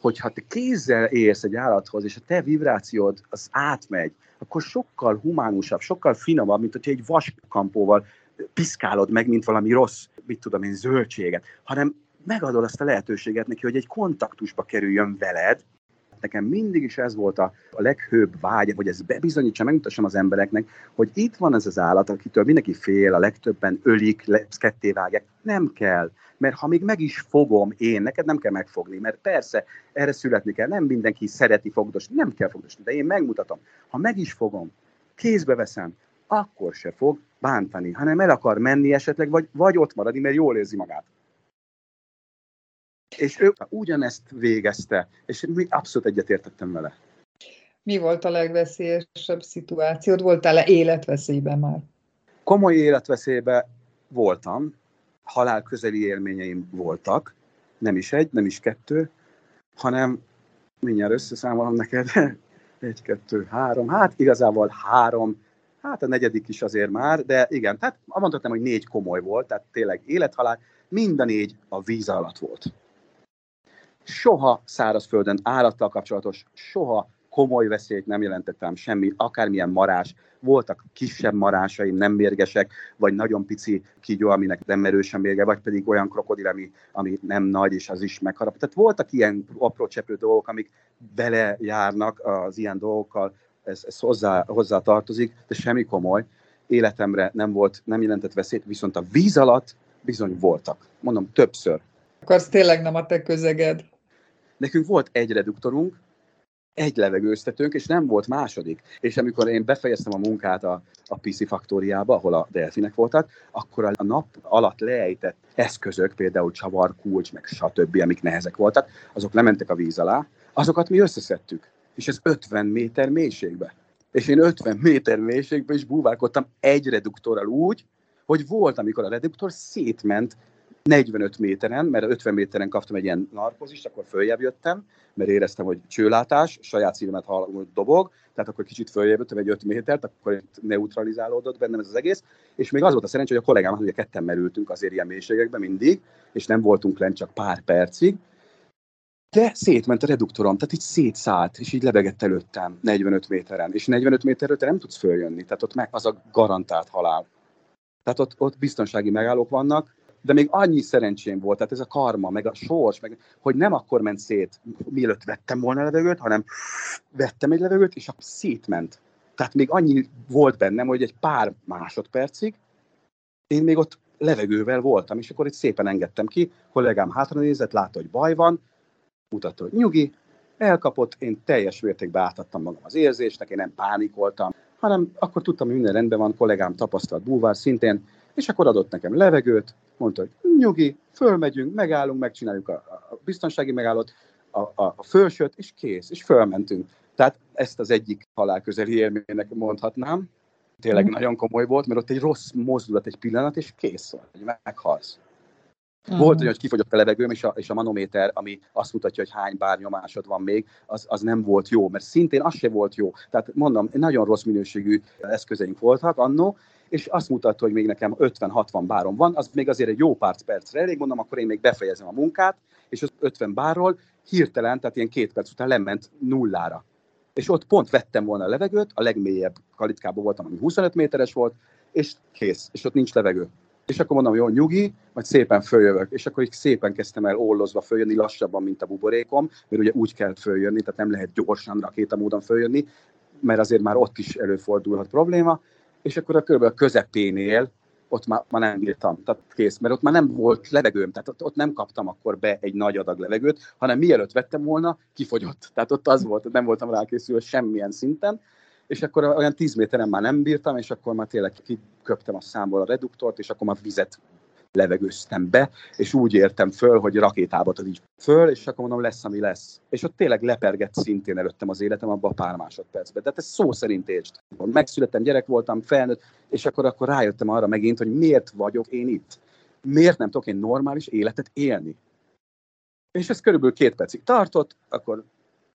Speaker 2: hogy ha te kézzel érsz egy állathoz, és a te vibrációd az átmegy, akkor sokkal humánusabb, sokkal finomabb, mint hogyha egy vaskampóval piszkálod meg, mint valami rossz, mit tudom én, zöldséget, hanem megadod azt a lehetőséget neki, hogy egy kontaktusba kerüljön veled, nekem mindig is ez volt a, a leghőbb vágy, hogy ez bebizonyítsa, megmutassam az embereknek, hogy itt van ez az állat, akitől mindenki fél, a legtöbben ölik, ketté vágják. Nem kell, mert ha még meg is fogom én, neked nem kell megfogni, mert persze erre születni kell, nem mindenki szereti fogdosni, nem kell fogdosni, de én megmutatom. Ha meg is fogom, kézbe veszem, akkor se fog bántani, hanem el akar menni esetleg, vagy, vagy ott maradni, mert jól érzi magát. És ő ugyanezt végezte, és mi abszolút egyetértettem vele.
Speaker 1: Mi volt a legveszélyesebb szituációd? Voltál-e életveszélyben már?
Speaker 2: Komoly életveszélyben voltam, halál közeli élményeim voltak, nem is egy, nem is kettő, hanem mindjárt összeszámolom neked, egy, kettő, három, hát igazából három Hát a negyedik is azért már, de igen, tehát mondhatnám, hogy négy komoly volt, tehát tényleg élethalál, mind a négy a víz alatt volt. Soha szárazföldön állattal kapcsolatos, soha komoly veszélyt nem jelentettem semmi, akármilyen marás. Voltak kisebb marásaim, nem mérgesek, vagy nagyon pici kígyó, aminek nem erősen mérge, vagy pedig olyan krokodil, ami, ami nem nagy, és az is megharap. Tehát voltak ilyen apró cseprő dolgok, amik belejárnak az ilyen dolgokkal, ez, ez hozzá, hozzá tartozik, de semmi komoly. Életemre nem volt, nem jelentett veszélyt, viszont a víz alatt bizony voltak. Mondom, többször.
Speaker 1: Akkor az tényleg nem a te közeged.
Speaker 2: Nekünk volt egy reduktorunk, egy levegőztetőnk, és nem volt második. És amikor én befejeztem a munkát a, a PC faktóriába, ahol a delfinek voltak, akkor a nap alatt leejtett eszközök, például csavar, kulcs, meg stb., amik nehezek voltak, azok lementek a víz alá, azokat mi összeszedtük és ez 50 méter mélységbe. És én 50 méter mélységbe is búválkodtam egy reduktorral úgy, hogy volt, amikor a reduktor szétment 45 méteren, mert 50 méteren kaptam egy ilyen narkozist, akkor följebb jöttem, mert éreztem, hogy csőlátás, saját szívemet hallom, hogy dobog, tehát akkor kicsit följebb jöttem egy 5 métert, akkor neutralizálódott bennem ez az egész, és még az volt a szerencsé, hogy a kollégám, ugye ketten merültünk azért ilyen mélységekben mindig, és nem voltunk lent csak pár percig, de szétment a reduktorom, tehát így szétszállt, és így lebegett előttem 45 méteren, és 45 méterről te nem tudsz följönni, tehát ott meg az a garantált halál. Tehát ott, ott biztonsági megállók vannak, de még annyi szerencsém volt, tehát ez a karma, meg a sors, meg, hogy nem akkor ment szét, mielőtt vettem volna levegőt, hanem vettem egy levegőt, és szétment. Tehát még annyi volt bennem, hogy egy pár másodpercig én még ott levegővel voltam, és akkor itt szépen engedtem ki, kollégám hátra nézett, látta, hogy baj van, mutatta, hogy nyugi, elkapott, én teljes mértékben átadtam magam az érzésnek, én nem pánikoltam, hanem akkor tudtam, hogy minden rendben van, kollégám tapasztalt búvár szintén, és akkor adott nekem levegőt, mondta, hogy nyugi, fölmegyünk, megállunk, megcsináljuk a, a biztonsági megállót, a, a, a fölsőt, és kész, és fölmentünk. Tehát ezt az egyik halálközeli élménynek mondhatnám. Tényleg mm. nagyon komoly volt, mert ott egy rossz mozdulat, egy pillanat, és kész volt, hogy meghalsz. Mm. Volt hogy kifogyott a levegőm, és a, és a manométer, ami azt mutatja, hogy hány bárnyomásod van még, az, az nem volt jó, mert szintén az se volt jó. Tehát mondom, nagyon rossz minőségű eszközeink voltak annó, és azt mutatta, hogy még nekem 50-60 bárom van, az még azért egy jó pár percre elég, mondom, akkor én még befejezem a munkát, és az 50 bárról hirtelen, tehát ilyen két perc után lement nullára. És ott pont vettem volna a levegőt, a legmélyebb kalitkában voltam, ami 25 méteres volt, és kész, és ott nincs levegő. És akkor mondom, jó, nyugi, majd szépen följövök. És akkor így szépen kezdtem el ollozva följönni, lassabban, mint a buborékom, mert ugye úgy kell följönni, tehát nem lehet gyorsan módon följönni, mert azért már ott is előfordulhat probléma. És akkor a körülbelül a közepénél ott már, már nem bírtam, tehát kész, mert ott már nem volt levegőm, tehát ott, ott nem kaptam akkor be egy nagy adag levegőt, hanem mielőtt vettem volna, kifogyott. Tehát ott az volt, nem voltam rákészülve semmilyen szinten, és akkor olyan 10 méteren már nem bírtam, és akkor már tényleg kiköptem a számból a reduktort, és akkor már vizet levegőztem be, és úgy értem föl, hogy rakétába ad így föl, és akkor mondom, lesz, ami lesz. És ott tényleg lepergett szintén előttem az életem abba a pár másodpercben. Tehát ez szó szerint értsd. Megszülettem, gyerek voltam, felnőtt, és akkor, akkor rájöttem arra megint, hogy miért vagyok én itt. Miért nem tudok én normális életet élni. És ez körülbelül két percig tartott, akkor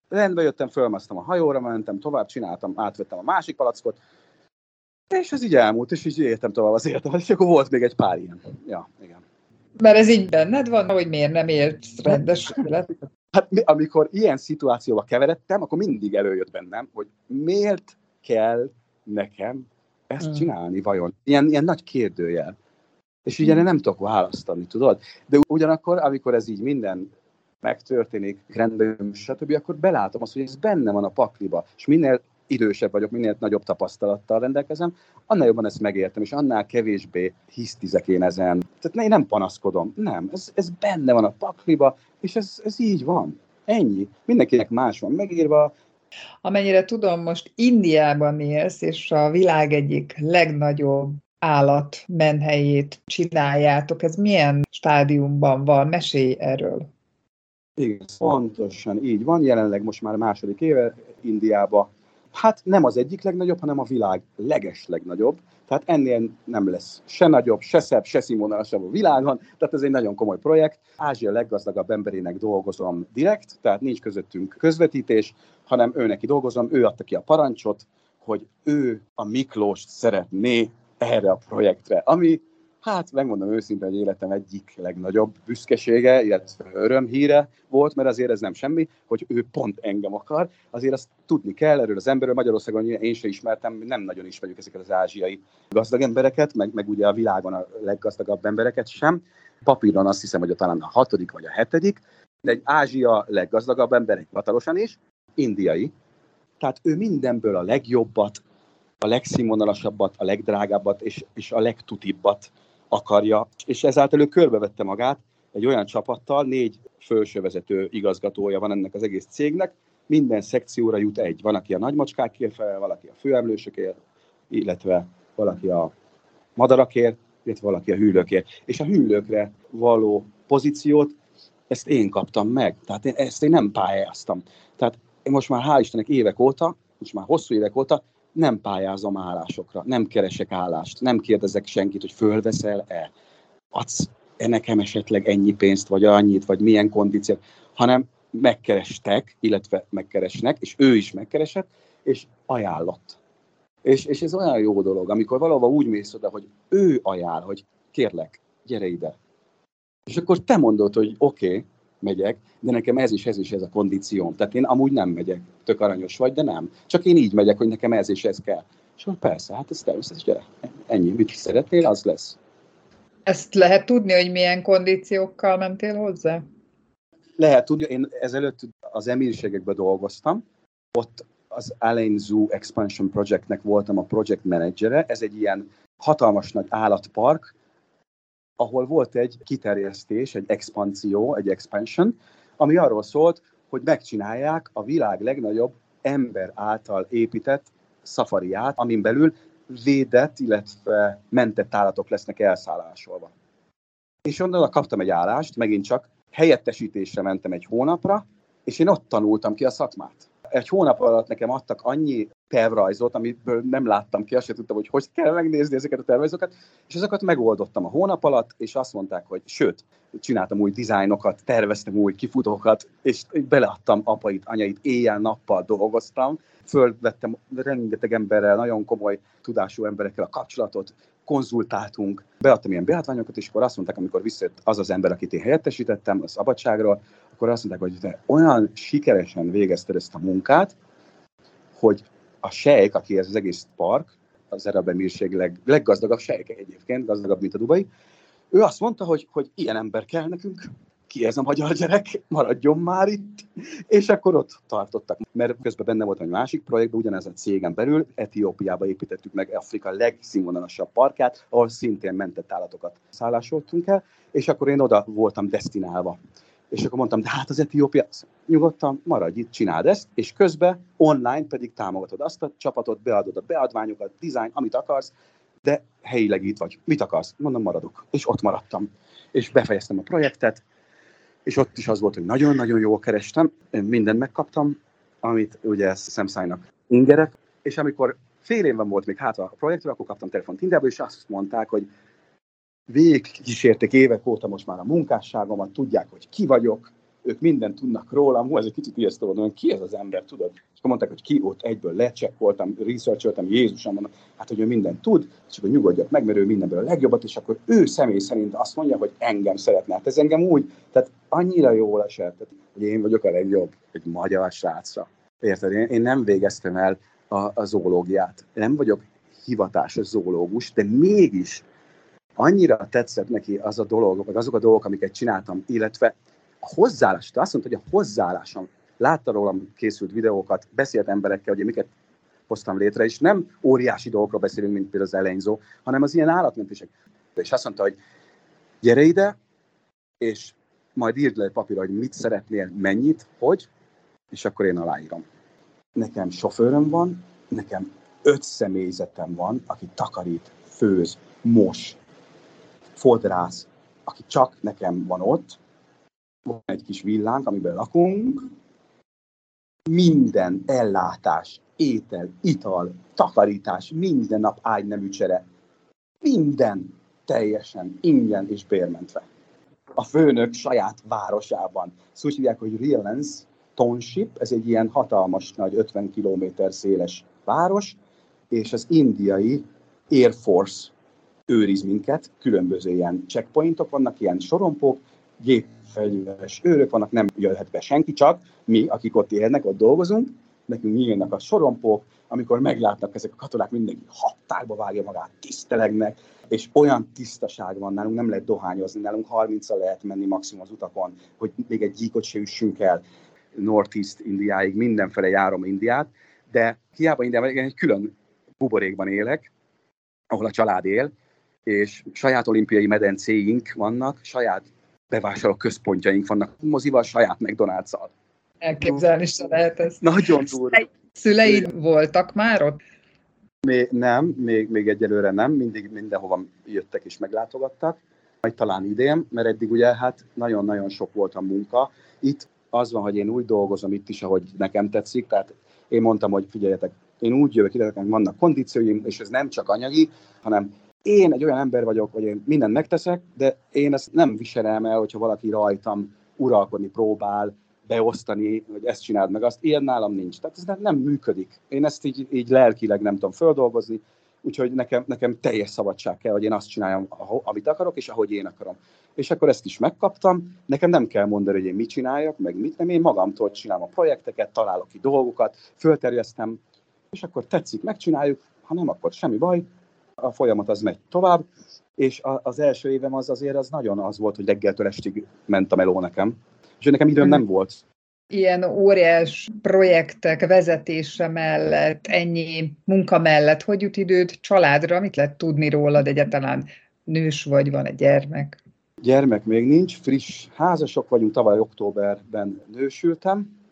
Speaker 2: rendbe jöttem, fölmasztam a hajóra, mentem tovább, csináltam, átvettem a másik palackot, és ez így elmúlt, és így éltem tovább az életemet, és akkor volt még egy pár ilyen. Ja, igen.
Speaker 1: Mert ez így benned van, hogy miért nem élsz rendes életet?
Speaker 2: Hát amikor ilyen szituációba keveredtem, akkor mindig előjött bennem, hogy miért kell nekem ezt hmm. csinálni vajon? Ilyen, ilyen nagy kérdőjel. És ugye hmm. nem tudok választani, tudod? De ugyanakkor, amikor ez így minden megtörténik, rendben, stb., akkor belátom azt, hogy ez benne van a pakliba, és minél idősebb vagyok, minél nagyobb tapasztalattal rendelkezem, annál jobban ezt megértem, és annál kevésbé hisztizek én ezen. Tehát én nem panaszkodom, nem, ez, ez benne van a pakliba, és ez, ez így van. Ennyi. Mindenkinek más van megírva.
Speaker 1: Amennyire tudom, most Indiában élsz, és a világ egyik legnagyobb állat menhelyét csináljátok. Ez milyen stádiumban van? Mesélj erről.
Speaker 2: Igen, pontosan így van. Jelenleg most már második éve Indiába hát nem az egyik legnagyobb, hanem a világ leges legnagyobb. Tehát ennél nem lesz se nagyobb, se szebb, se színvonalasabb a világon, tehát ez egy nagyon komoly projekt. Ázsia leggazdagabb emberének dolgozom direkt, tehát nincs közöttünk közvetítés, hanem ő neki dolgozom, ő adta ki a parancsot, hogy ő a Miklós szeretné erre a projektre, ami hát megmondom őszintén, hogy életem egyik legnagyobb büszkesége, illetve örömhíre volt, mert azért ez nem semmi, hogy ő pont engem akar. Azért azt tudni kell erről az emberről. Magyarországon én sem ismertem, nem nagyon ismerjük ezeket az ázsiai gazdag embereket, meg, meg ugye a világon a leggazdagabb embereket sem. Papíron azt hiszem, hogy talán a hatodik vagy a hetedik, de egy Ázsia leggazdagabb ember, egy hivatalosan is, indiai. Tehát ő mindenből a legjobbat, a legszínvonalasabbat, a legdrágábbat és, és a legtutibbat akarja, és ezáltal ő körbevette magát egy olyan csapattal, négy felsővezető igazgatója van ennek az egész cégnek, minden szekcióra jut egy. Van, aki a nagymacskákért fel, valaki a főemlősökért, illetve valaki a madarakért, illetve valaki a hüllőkért. És a hüllőkre való pozíciót, ezt én kaptam meg. Tehát én, ezt én nem pályáztam. Tehát én most már hál' Istennek évek óta, most már hosszú évek óta nem pályázom állásokra, nem keresek állást, nem kérdezek senkit, hogy fölveszel-e, adsz -e nekem esetleg ennyi pénzt, vagy annyit, vagy milyen kondíciót, hanem megkerestek, illetve megkeresnek, és ő is megkeresett, és ajánlott. És, és ez olyan jó dolog, amikor valahova úgy mész oda, hogy ő ajánl, hogy kérlek, gyere ide. És akkor te mondod, hogy oké, okay, megyek, de nekem ez is, ez is ez a kondícióm. Tehát én amúgy nem megyek, tök aranyos vagy, de nem. Csak én így megyek, hogy nekem ez és ez kell. És hogy persze, hát ez természetes, gyere, ennyi, mit szeretnél, az lesz.
Speaker 1: Ezt lehet tudni, hogy milyen kondíciókkal mentél hozzá?
Speaker 2: Lehet tudni, én ezelőtt az emírségekbe dolgoztam, ott az Alain Zoo Expansion Projectnek voltam a project managere, ez egy ilyen hatalmas nagy állatpark, ahol volt egy kiterjesztés, egy expansió, egy expansion, ami arról szólt, hogy megcsinálják a világ legnagyobb ember által épített szafariát, amin belül védett, illetve mentett állatok lesznek elszállásolva. És onnan kaptam egy állást, megint csak helyettesítésre mentem egy hónapra, és én ott tanultam ki a szakmát. Egy hónap alatt nekem adtak annyi tervrajzot, amiből nem láttam ki, azt sem tudtam, hogy hogy kell megnézni ezeket a tervrajzokat, és azokat megoldottam a hónap alatt, és azt mondták, hogy sőt, csináltam új dizájnokat, terveztem új kifutókat, és beleadtam apait, anyait, éjjel-nappal dolgoztam, fölvettem rengeteg emberrel, nagyon komoly tudású emberekkel a kapcsolatot, konzultáltunk, beadtam ilyen beadványokat, és akkor azt mondták, amikor visszajött az az ember, akit én helyettesítettem a szabadságról, akkor azt mondták, hogy te olyan sikeresen végezted ezt a munkát, hogy a sejk, aki ez az egész park, az Arab Emírség leg, leggazdagabb sejke egyébként, gazdagabb, mint a Dubai, ő azt mondta, hogy, hogy ilyen ember kell nekünk, ki ez a magyar gyerek, maradjon már itt, és akkor ott tartottak. Mert közben benne volt egy másik projektben, ugyanez a cégen belül, Etiópiába építettük meg Afrika legszínvonalasabb parkát, ahol szintén mentett állatokat szállásoltunk el, és akkor én oda voltam destinálva. És akkor mondtam, de hát az Etiópia, nyugodtan maradj itt, csináld ezt, és közben online pedig támogatod azt a csapatot, beadod a beadványokat, dizájn, amit akarsz, de helyileg itt vagy. Mit akarsz? Mondom, maradok. És ott maradtam. És befejeztem a projektet, és ott is az volt, hogy nagyon-nagyon jól kerestem, mindent megkaptam, amit ugye szemszájnak ingerek, és amikor fél évben volt még hátra a projektről, akkor kaptam telefont Tinderből, és azt mondták, hogy végig évek óta most már a munkásságomat, tudják, hogy ki vagyok, ők mindent tudnak rólam, hú, ez egy kicsit ijesztő volt, ki ez az ember, tudod? És akkor mondták, hogy ki ott egyből lecsekkoltam, researcholtam, Jézusom, mondom, hát hogy ő mindent tud, és akkor nyugodjak meg, mert ő mindenből a legjobbat, és akkor ő személy szerint azt mondja, hogy engem szeretne. Hát ez engem úgy, tehát annyira jól esett, hogy én vagyok a legjobb, egy magyar srácra. Érted? Én, én nem végeztem el a, a zoológiát. Nem vagyok hivatásos zoológus, de mégis annyira tetszett neki az a dolog, vagy azok a dolgok, amiket csináltam, illetve a hozzáállás, azt mondta, hogy a hozzáállásom, látta rólam készült videókat, beszélt emberekkel, hogy miket hoztam létre, és nem óriási dolgokról beszélünk, mint például az elejénzó, hanem az ilyen állatmentések. És azt mondta, hogy gyere ide, és majd írd le papírra, hogy mit szeretnél, mennyit, hogy, és akkor én aláírom. Nekem sofőröm van, nekem öt személyzetem van, aki takarít, főz, mos, fodrász, aki csak nekem van ott, van egy kis villánk, amiben lakunk, minden ellátás, étel, ital, takarítás, minden nap ágyneműcsere, minden teljesen ingyen és bérmentve. A főnök saját városában. Szóval úgy hívják, hogy Realens Township, ez egy ilyen hatalmas nagy 50 km széles város, és az indiai Air Force őriz minket, különböző ilyen checkpointok vannak, ilyen sorompók, gépfegyveres őrök vannak, nem jöhet be senki, csak mi, akik ott élnek, ott dolgozunk, nekünk nyílnak a sorompók, amikor meglátnak ezek a katonák, mindenki hattárba vágja magát, tisztelegnek, és olyan tisztaság van nálunk, nem lehet dohányozni, nálunk 30 lehet menni maximum az utakon, hogy még egy gyíkot se üssünk el. Northeast Indiáig, mindenfele járom Indiát, de hiába Indiában egy külön buborékban élek, ahol a család él, és saját olimpiai medencéink vannak, saját bevásárló központjaink vannak, mozival, saját McDonald's-al.
Speaker 1: Elképzelni se lehet ezt.
Speaker 2: Nagyon durva.
Speaker 1: Szüleid voltak már ott?
Speaker 2: Még nem, még, még egyelőre nem, mindig mindenhova jöttek és meglátogattak. Majd talán idén, mert eddig ugye hát nagyon-nagyon sok volt a munka. Itt az van, hogy én úgy dolgozom itt is, ahogy nekem tetszik, tehát én mondtam, hogy figyeljetek, én úgy jövök ide, nekem vannak kondícióim, és ez nem csak anyagi, hanem én egy olyan ember vagyok, hogy én mindent megteszek, de én ezt nem viselem el, hogyha valaki rajtam uralkodni próbál, beosztani, hogy ezt csináld meg, azt ilyen nálam nincs. Tehát ez nem, nem működik. Én ezt így, így lelkileg nem tudom földolgozni, úgyhogy nekem, nekem teljes szabadság kell, hogy én azt csináljam, amit akarok, és ahogy én akarom. És akkor ezt is megkaptam, nekem nem kell mondani, hogy én mit csináljak, meg mit nem, én magamtól csinálom a projekteket, találok ki dolgokat, fölterjesztem, és akkor tetszik, megcsináljuk, ha nem, akkor semmi baj, a folyamat az megy tovább, és az első évem az azért az nagyon az volt, hogy reggeltől estig ment a meló nekem, és nekem időm nem volt
Speaker 1: ilyen óriás projektek vezetése mellett, ennyi munka mellett, hogy jut időd családra? Mit lehet tudni rólad egyáltalán? Nős vagy, van egy gyermek?
Speaker 2: Gyermek még nincs, friss házasok vagyunk, tavaly októberben nősültem,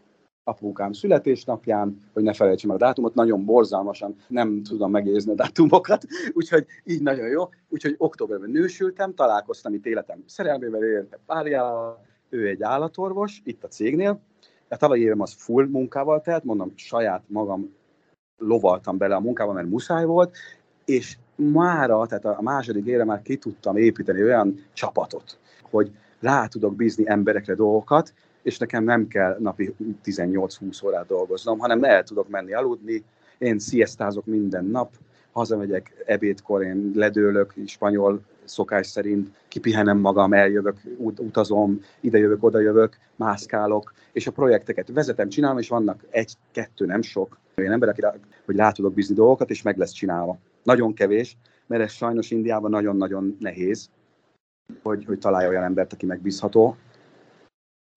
Speaker 2: apukám születésnapján, hogy ne felejtsem el a dátumot, nagyon borzalmasan nem tudom megjegyezni a dátumokat, úgyhogy így nagyon jó. Úgyhogy októberben nősültem, találkoztam itt életem szerelmével, éltem párjával, ő egy állatorvos itt a cégnél, a tavalyi évem az full munkával telt, mondom, saját magam lovaltam bele a munkába, mert muszáj volt, és mára, tehát a második évre már ki tudtam építeni olyan csapatot, hogy rá tudok bízni emberekre dolgokat, és nekem nem kell napi 18-20 órát dolgoznom, hanem el tudok menni aludni, én sziasztázok minden nap, hazamegyek ebédkor, én ledőlök, spanyol szokás szerint kipihenem magam, eljövök, utazom, idejövök, odajövök, mászkálok, és a projekteket vezetem, csinálom, és vannak egy-kettő, nem sok olyan ember, akire, hogy rá tudok bízni dolgokat, és meg lesz csinálva. Nagyon kevés, mert ez sajnos Indiában nagyon-nagyon nehéz, hogy, hogy találja olyan embert, aki megbízható,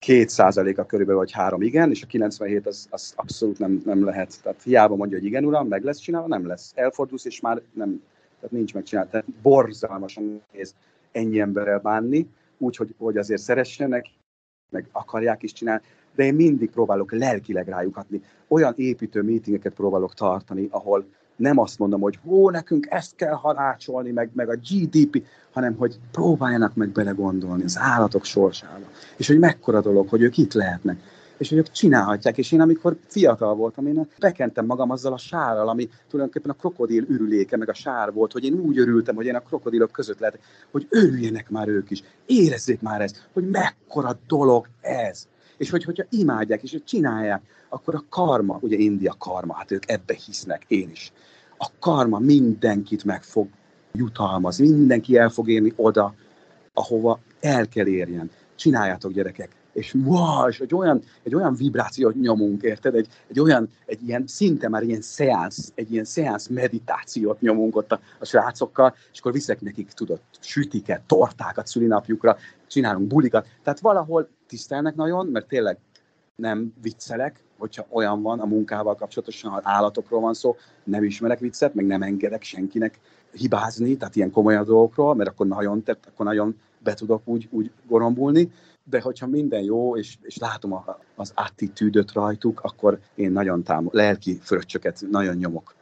Speaker 2: két százaléka körülbelül, vagy három igen, és a 97 az, az abszolút nem, nem lehet. Tehát hiába mondja, hogy igen, uram, meg lesz csinálva, nem lesz. Elfordulsz, és már nem, tehát nincs megcsinálva. Tehát borzalmasan nehéz ennyi emberrel bánni, úgy, hogy, azért szeressenek, meg akarják is csinálni, de én mindig próbálok lelkileg rájuk adni. Olyan építő meetingeket próbálok tartani, ahol nem azt mondom, hogy hó, nekünk ezt kell harácsolni, meg, meg a GDP, hanem hogy próbáljanak meg belegondolni az állatok sorsába. És hogy mekkora dolog, hogy ők itt lehetnek. És hogy ők csinálhatják. És én amikor fiatal voltam, én bekentem magam azzal a sárral, ami tulajdonképpen a krokodil ürüléke, meg a sár volt, hogy én úgy örültem, hogy én a krokodilok között lehetek, hogy örüljenek már ők is, érezzék már ezt, hogy mekkora dolog ez. És hogy, hogyha imádják, és hogy csinálják, akkor a karma, ugye India karma, hát ők ebbe hisznek, én is. A karma mindenkit meg fog jutalmazni, mindenki el fog érni oda, ahova el kell érjen. Csináljátok gyerekek, és wow, és egy olyan, egy olyan vibrációt nyomunk, érted? Egy, egy olyan, egy ilyen szinte már ilyen szeánsz, egy ilyen szeánsz meditációt nyomunk ott a, a srácokkal, és akkor viszek nekik, tudod, sütiket, tortákat szülinapjukra, csinálunk bulikat. Tehát valahol tisztelnek nagyon, mert tényleg nem viccelek, hogyha olyan van a munkával kapcsolatosan, ha állatokról van szó, nem ismerek viccet, meg nem engedek senkinek hibázni, tehát ilyen komolyan dolgokról, mert akkor nagyon, tehát akkor nagyon be tudok úgy, úgy gorombulni, de hogyha minden jó, és, és látom a, az attitűdöt rajtuk, akkor én nagyon támog, lelki fröccsöket nagyon nyomok.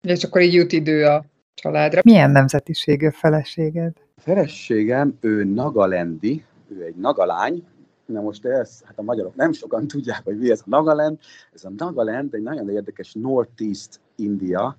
Speaker 1: És akkor így jut idő a családra. Milyen nemzetiségű feleséged?
Speaker 2: A feleségem, ő Nagalendi, ő egy nagalány, Na most ez, hát a magyarok nem sokan tudják, hogy mi ez a Nagaland. Ez a Nagaland egy nagyon érdekes Northeast India,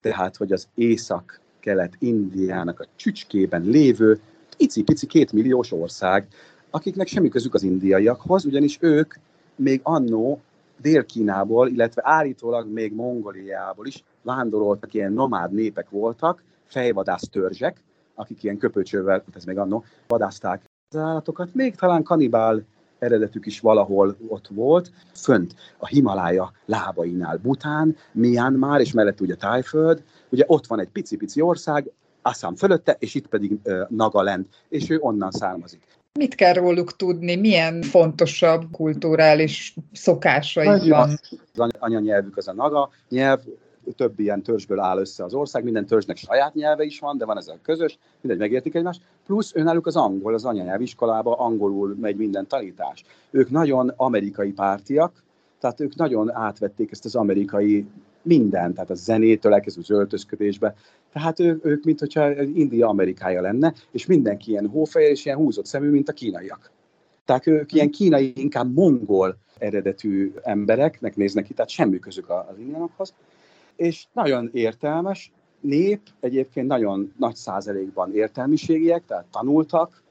Speaker 2: tehát hogy az észak-kelet Indiának a csücskében lévő icipici kétmilliós ország, akiknek semmi közük az indiaiakhoz, ugyanis ők még annó Dél-Kínából, illetve állítólag még Mongoliából is vándoroltak, ilyen nomád népek voltak, fejvadász törzsek, akik ilyen köpőcsővel, ez még annó, vadázták az állatokat, még talán kanibál eredetük is valahol ott volt, fönt a Himalája lábainál Bután, Myanmar, és mellett ugye Tájföld, ugye ott van egy pici-pici ország, Assam fölötte, és itt pedig uh, Nagaland, és ő onnan származik.
Speaker 1: Mit kell róluk tudni? Milyen fontosabb kulturális szokásai van?
Speaker 2: Az anyanyelvük az a naga nyelv, több ilyen törzsből áll össze az ország, minden törzsnek saját nyelve is van, de van ezzel közös, mindegy, megértik egymást, plusz önálluk az angol, az anyanyelviskolába angolul megy minden tanítás. Ők nagyon amerikai pártiak, tehát ők nagyon átvették ezt az amerikai mindent, tehát a zenétől elkezdve az öltözködésbe. Tehát ő, ők, mint hogyha India Amerikája lenne, és mindenki ilyen hófehér és ilyen húzott szemű, mint a kínaiak. Tehát ők ilyen kínai, inkább mongol eredetű embereknek néznek ki, tehát semmi közük az indiánokhoz és nagyon értelmes nép, egyébként nagyon nagy százalékban értelmiségiek, tehát tanultak,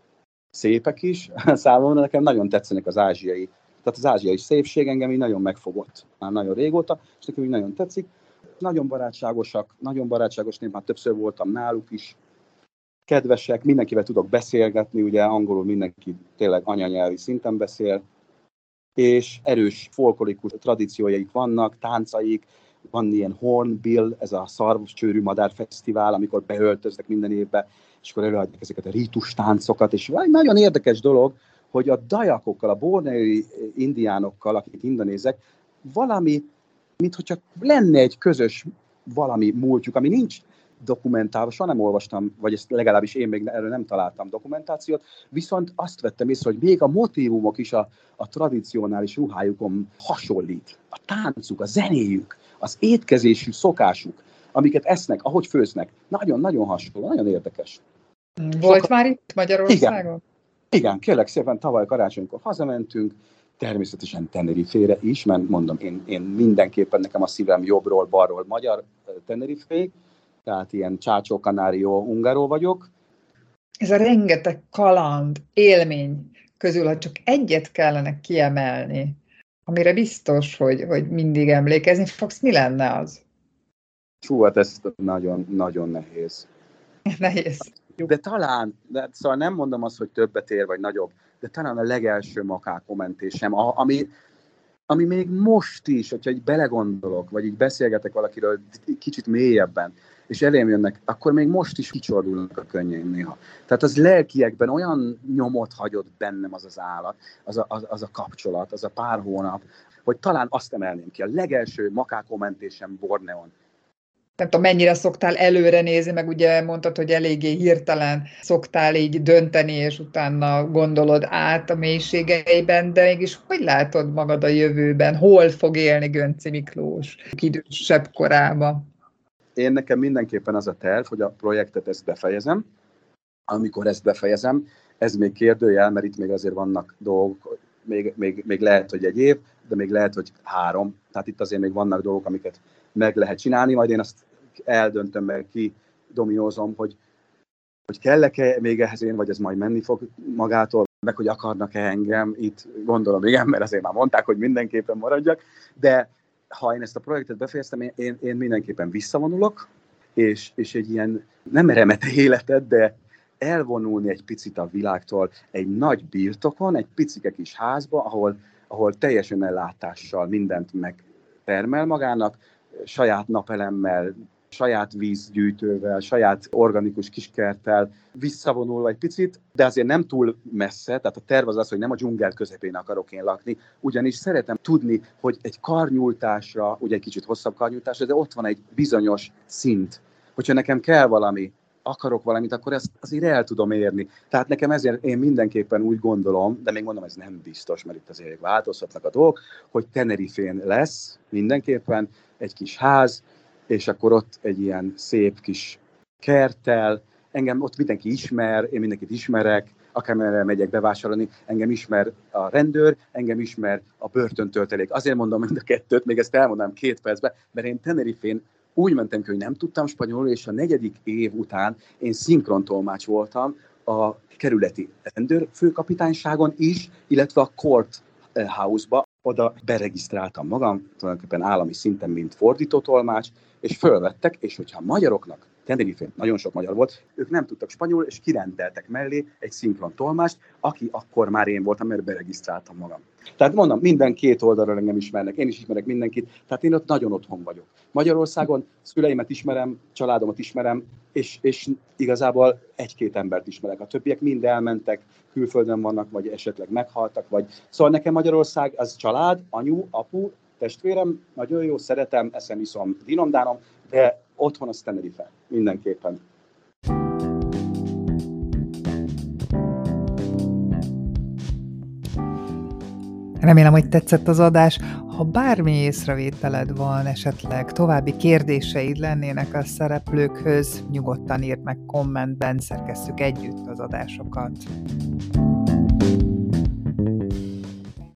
Speaker 2: szépek is. Számomra nekem nagyon tetszenek az ázsiai, tehát az ázsiai szépség engem így nagyon megfogott már nagyon régóta, és nekem így nagyon tetszik. Nagyon barátságosak, nagyon barátságos nép, már többször voltam náluk is, kedvesek, mindenkivel tudok beszélgetni, ugye angolul mindenki tényleg anyanyelvi szinten beszél, és erős folklorikus tradíciójaik vannak, táncaik, van ilyen Hornbill, ez a szarvascsőrű madárfesztivál, amikor beöltöznek minden évben, és akkor előadják ezeket a rítus táncokat, és nagyon érdekes dolog, hogy a dajakokkal, a borneai indiánokkal, akik indonézek, valami, mint hogyha lenne egy közös valami múltjuk, ami nincs dokumentálva, soha nem olvastam, vagy ezt legalábbis én még erről nem találtam dokumentációt, viszont azt vettem észre, hogy még a motivumok is a, a tradicionális ruhájukon hasonlít. A táncuk, a zenéjük, az étkezésű szokásuk, amiket esznek, ahogy főznek, nagyon-nagyon hasonló, nagyon érdekes.
Speaker 1: Volt Soka... már itt Magyarországon?
Speaker 2: Igen. Igen, kérlek szépen, tavaly karácsonykor hazamentünk, természetesen Tenerife-re is, mert mondom, én, én mindenképpen nekem a szívem jobbról, balról magyar Tenerife, tehát ilyen Csácsó, Kanárió, Ungáró vagyok.
Speaker 1: Ez a rengeteg kaland, élmény közül, ha csak egyet kellene kiemelni, amire biztos, hogy, hogy mindig emlékezni fogsz, mi lenne az?
Speaker 2: Hú, hát ez nagyon, nagyon nehéz.
Speaker 1: Nehéz.
Speaker 2: De talán, de szóval nem mondom azt, hogy többet ér, vagy nagyobb, de talán a legelső makák kommentésem, ami, ami még most is, hogyha így belegondolok, vagy így beszélgetek valakiről kicsit mélyebben, és elém jönnek, akkor még most is kicsordulnak a könnyeim néha. Tehát az lelkiekben olyan nyomot hagyott bennem az az állat, az a, az, az a kapcsolat, az a pár hónap, hogy talán azt emelném ki. A legelső makákomentésem Borneon
Speaker 1: nem tudom, mennyire szoktál előre nézni, meg ugye mondtad, hogy eléggé hirtelen szoktál így dönteni, és utána gondolod át a mélységeiben, de mégis hogy látod magad a jövőben? Hol fog élni Gönci Miklós idősebb korában?
Speaker 2: Én nekem mindenképpen az a terv, hogy a projektet ezt befejezem. Amikor ezt befejezem, ez még kérdőjel, mert itt még azért vannak dolgok, még, még, még lehet, hogy egy év, de még lehet, hogy három. Tehát itt azért még vannak dolgok, amiket meg lehet csinálni, majd én azt eldöntöm, meg ki dominózom, hogy, hogy kellek-e még ehhez én, vagy ez majd menni fog magától, meg hogy akarnak-e engem, itt. Gondolom igen, mert azért már mondták, hogy mindenképpen maradjak, de ha én ezt a projektet befejeztem, én, én, mindenképpen visszavonulok, és, és egy ilyen, nem remete életet, de elvonulni egy picit a világtól egy nagy birtokon, egy picike kis házba, ahol, ahol teljes önellátással mindent megtermel magának, saját napelemmel, saját vízgyűjtővel, saját organikus kiskerttel visszavonulva egy picit, de azért nem túl messze, tehát a terv az az, hogy nem a dzsungel közepén akarok én lakni, ugyanis szeretem tudni, hogy egy karnyújtásra, ugye egy kicsit hosszabb karnyújtásra, de ott van egy bizonyos szint. Hogyha nekem kell valami, akarok valamit, akkor ezt azért el tudom érni. Tehát nekem ezért én mindenképpen úgy gondolom, de még mondom, ez nem biztos, mert itt azért változhatnak a dolgok, hogy Tenerifén lesz mindenképpen egy kis ház, és akkor ott egy ilyen szép kis kerttel, engem ott mindenki ismer, én mindenkit ismerek, akármilyen megyek bevásárolni, engem ismer a rendőr, engem ismer a börtöntöltelék. Azért mondom mind a kettőt, még ezt elmondom két percben, mert én Tenerifén úgy mentem ki, hogy nem tudtam spanyolul, és a negyedik év után én szinkrontolmács voltam a kerületi rendőr főkapitányságon is, illetve a court house-ba, oda beregisztráltam magam, tulajdonképpen állami szinten, mint fordítótolmács, és fölvettek, és hogyha magyaroknak, tenerife nagyon sok magyar volt, ők nem tudtak spanyol, és kirendeltek mellé egy szinkron tolmást, aki akkor már én voltam, mert beregisztráltam magam. Tehát mondom, minden két oldalról engem ismernek, én is ismerek mindenkit, tehát én ott nagyon otthon vagyok. Magyarországon szüleimet ismerem, családomat ismerem, és, és igazából egy-két embert ismerek. A többiek mind elmentek, külföldön vannak, vagy esetleg meghaltak, vagy... Szóval nekem Magyarország az család, anyu, apu, testvérem, nagyon jó, szeretem, eszem, iszom, dinomdánom, de otthon az Tenerife, mindenképpen.
Speaker 1: Remélem, hogy tetszett az adás. Ha bármi észrevételed van, esetleg további kérdéseid lennének a szereplőkhöz, nyugodtan írd meg kommentben, szerkesszük együtt az adásokat.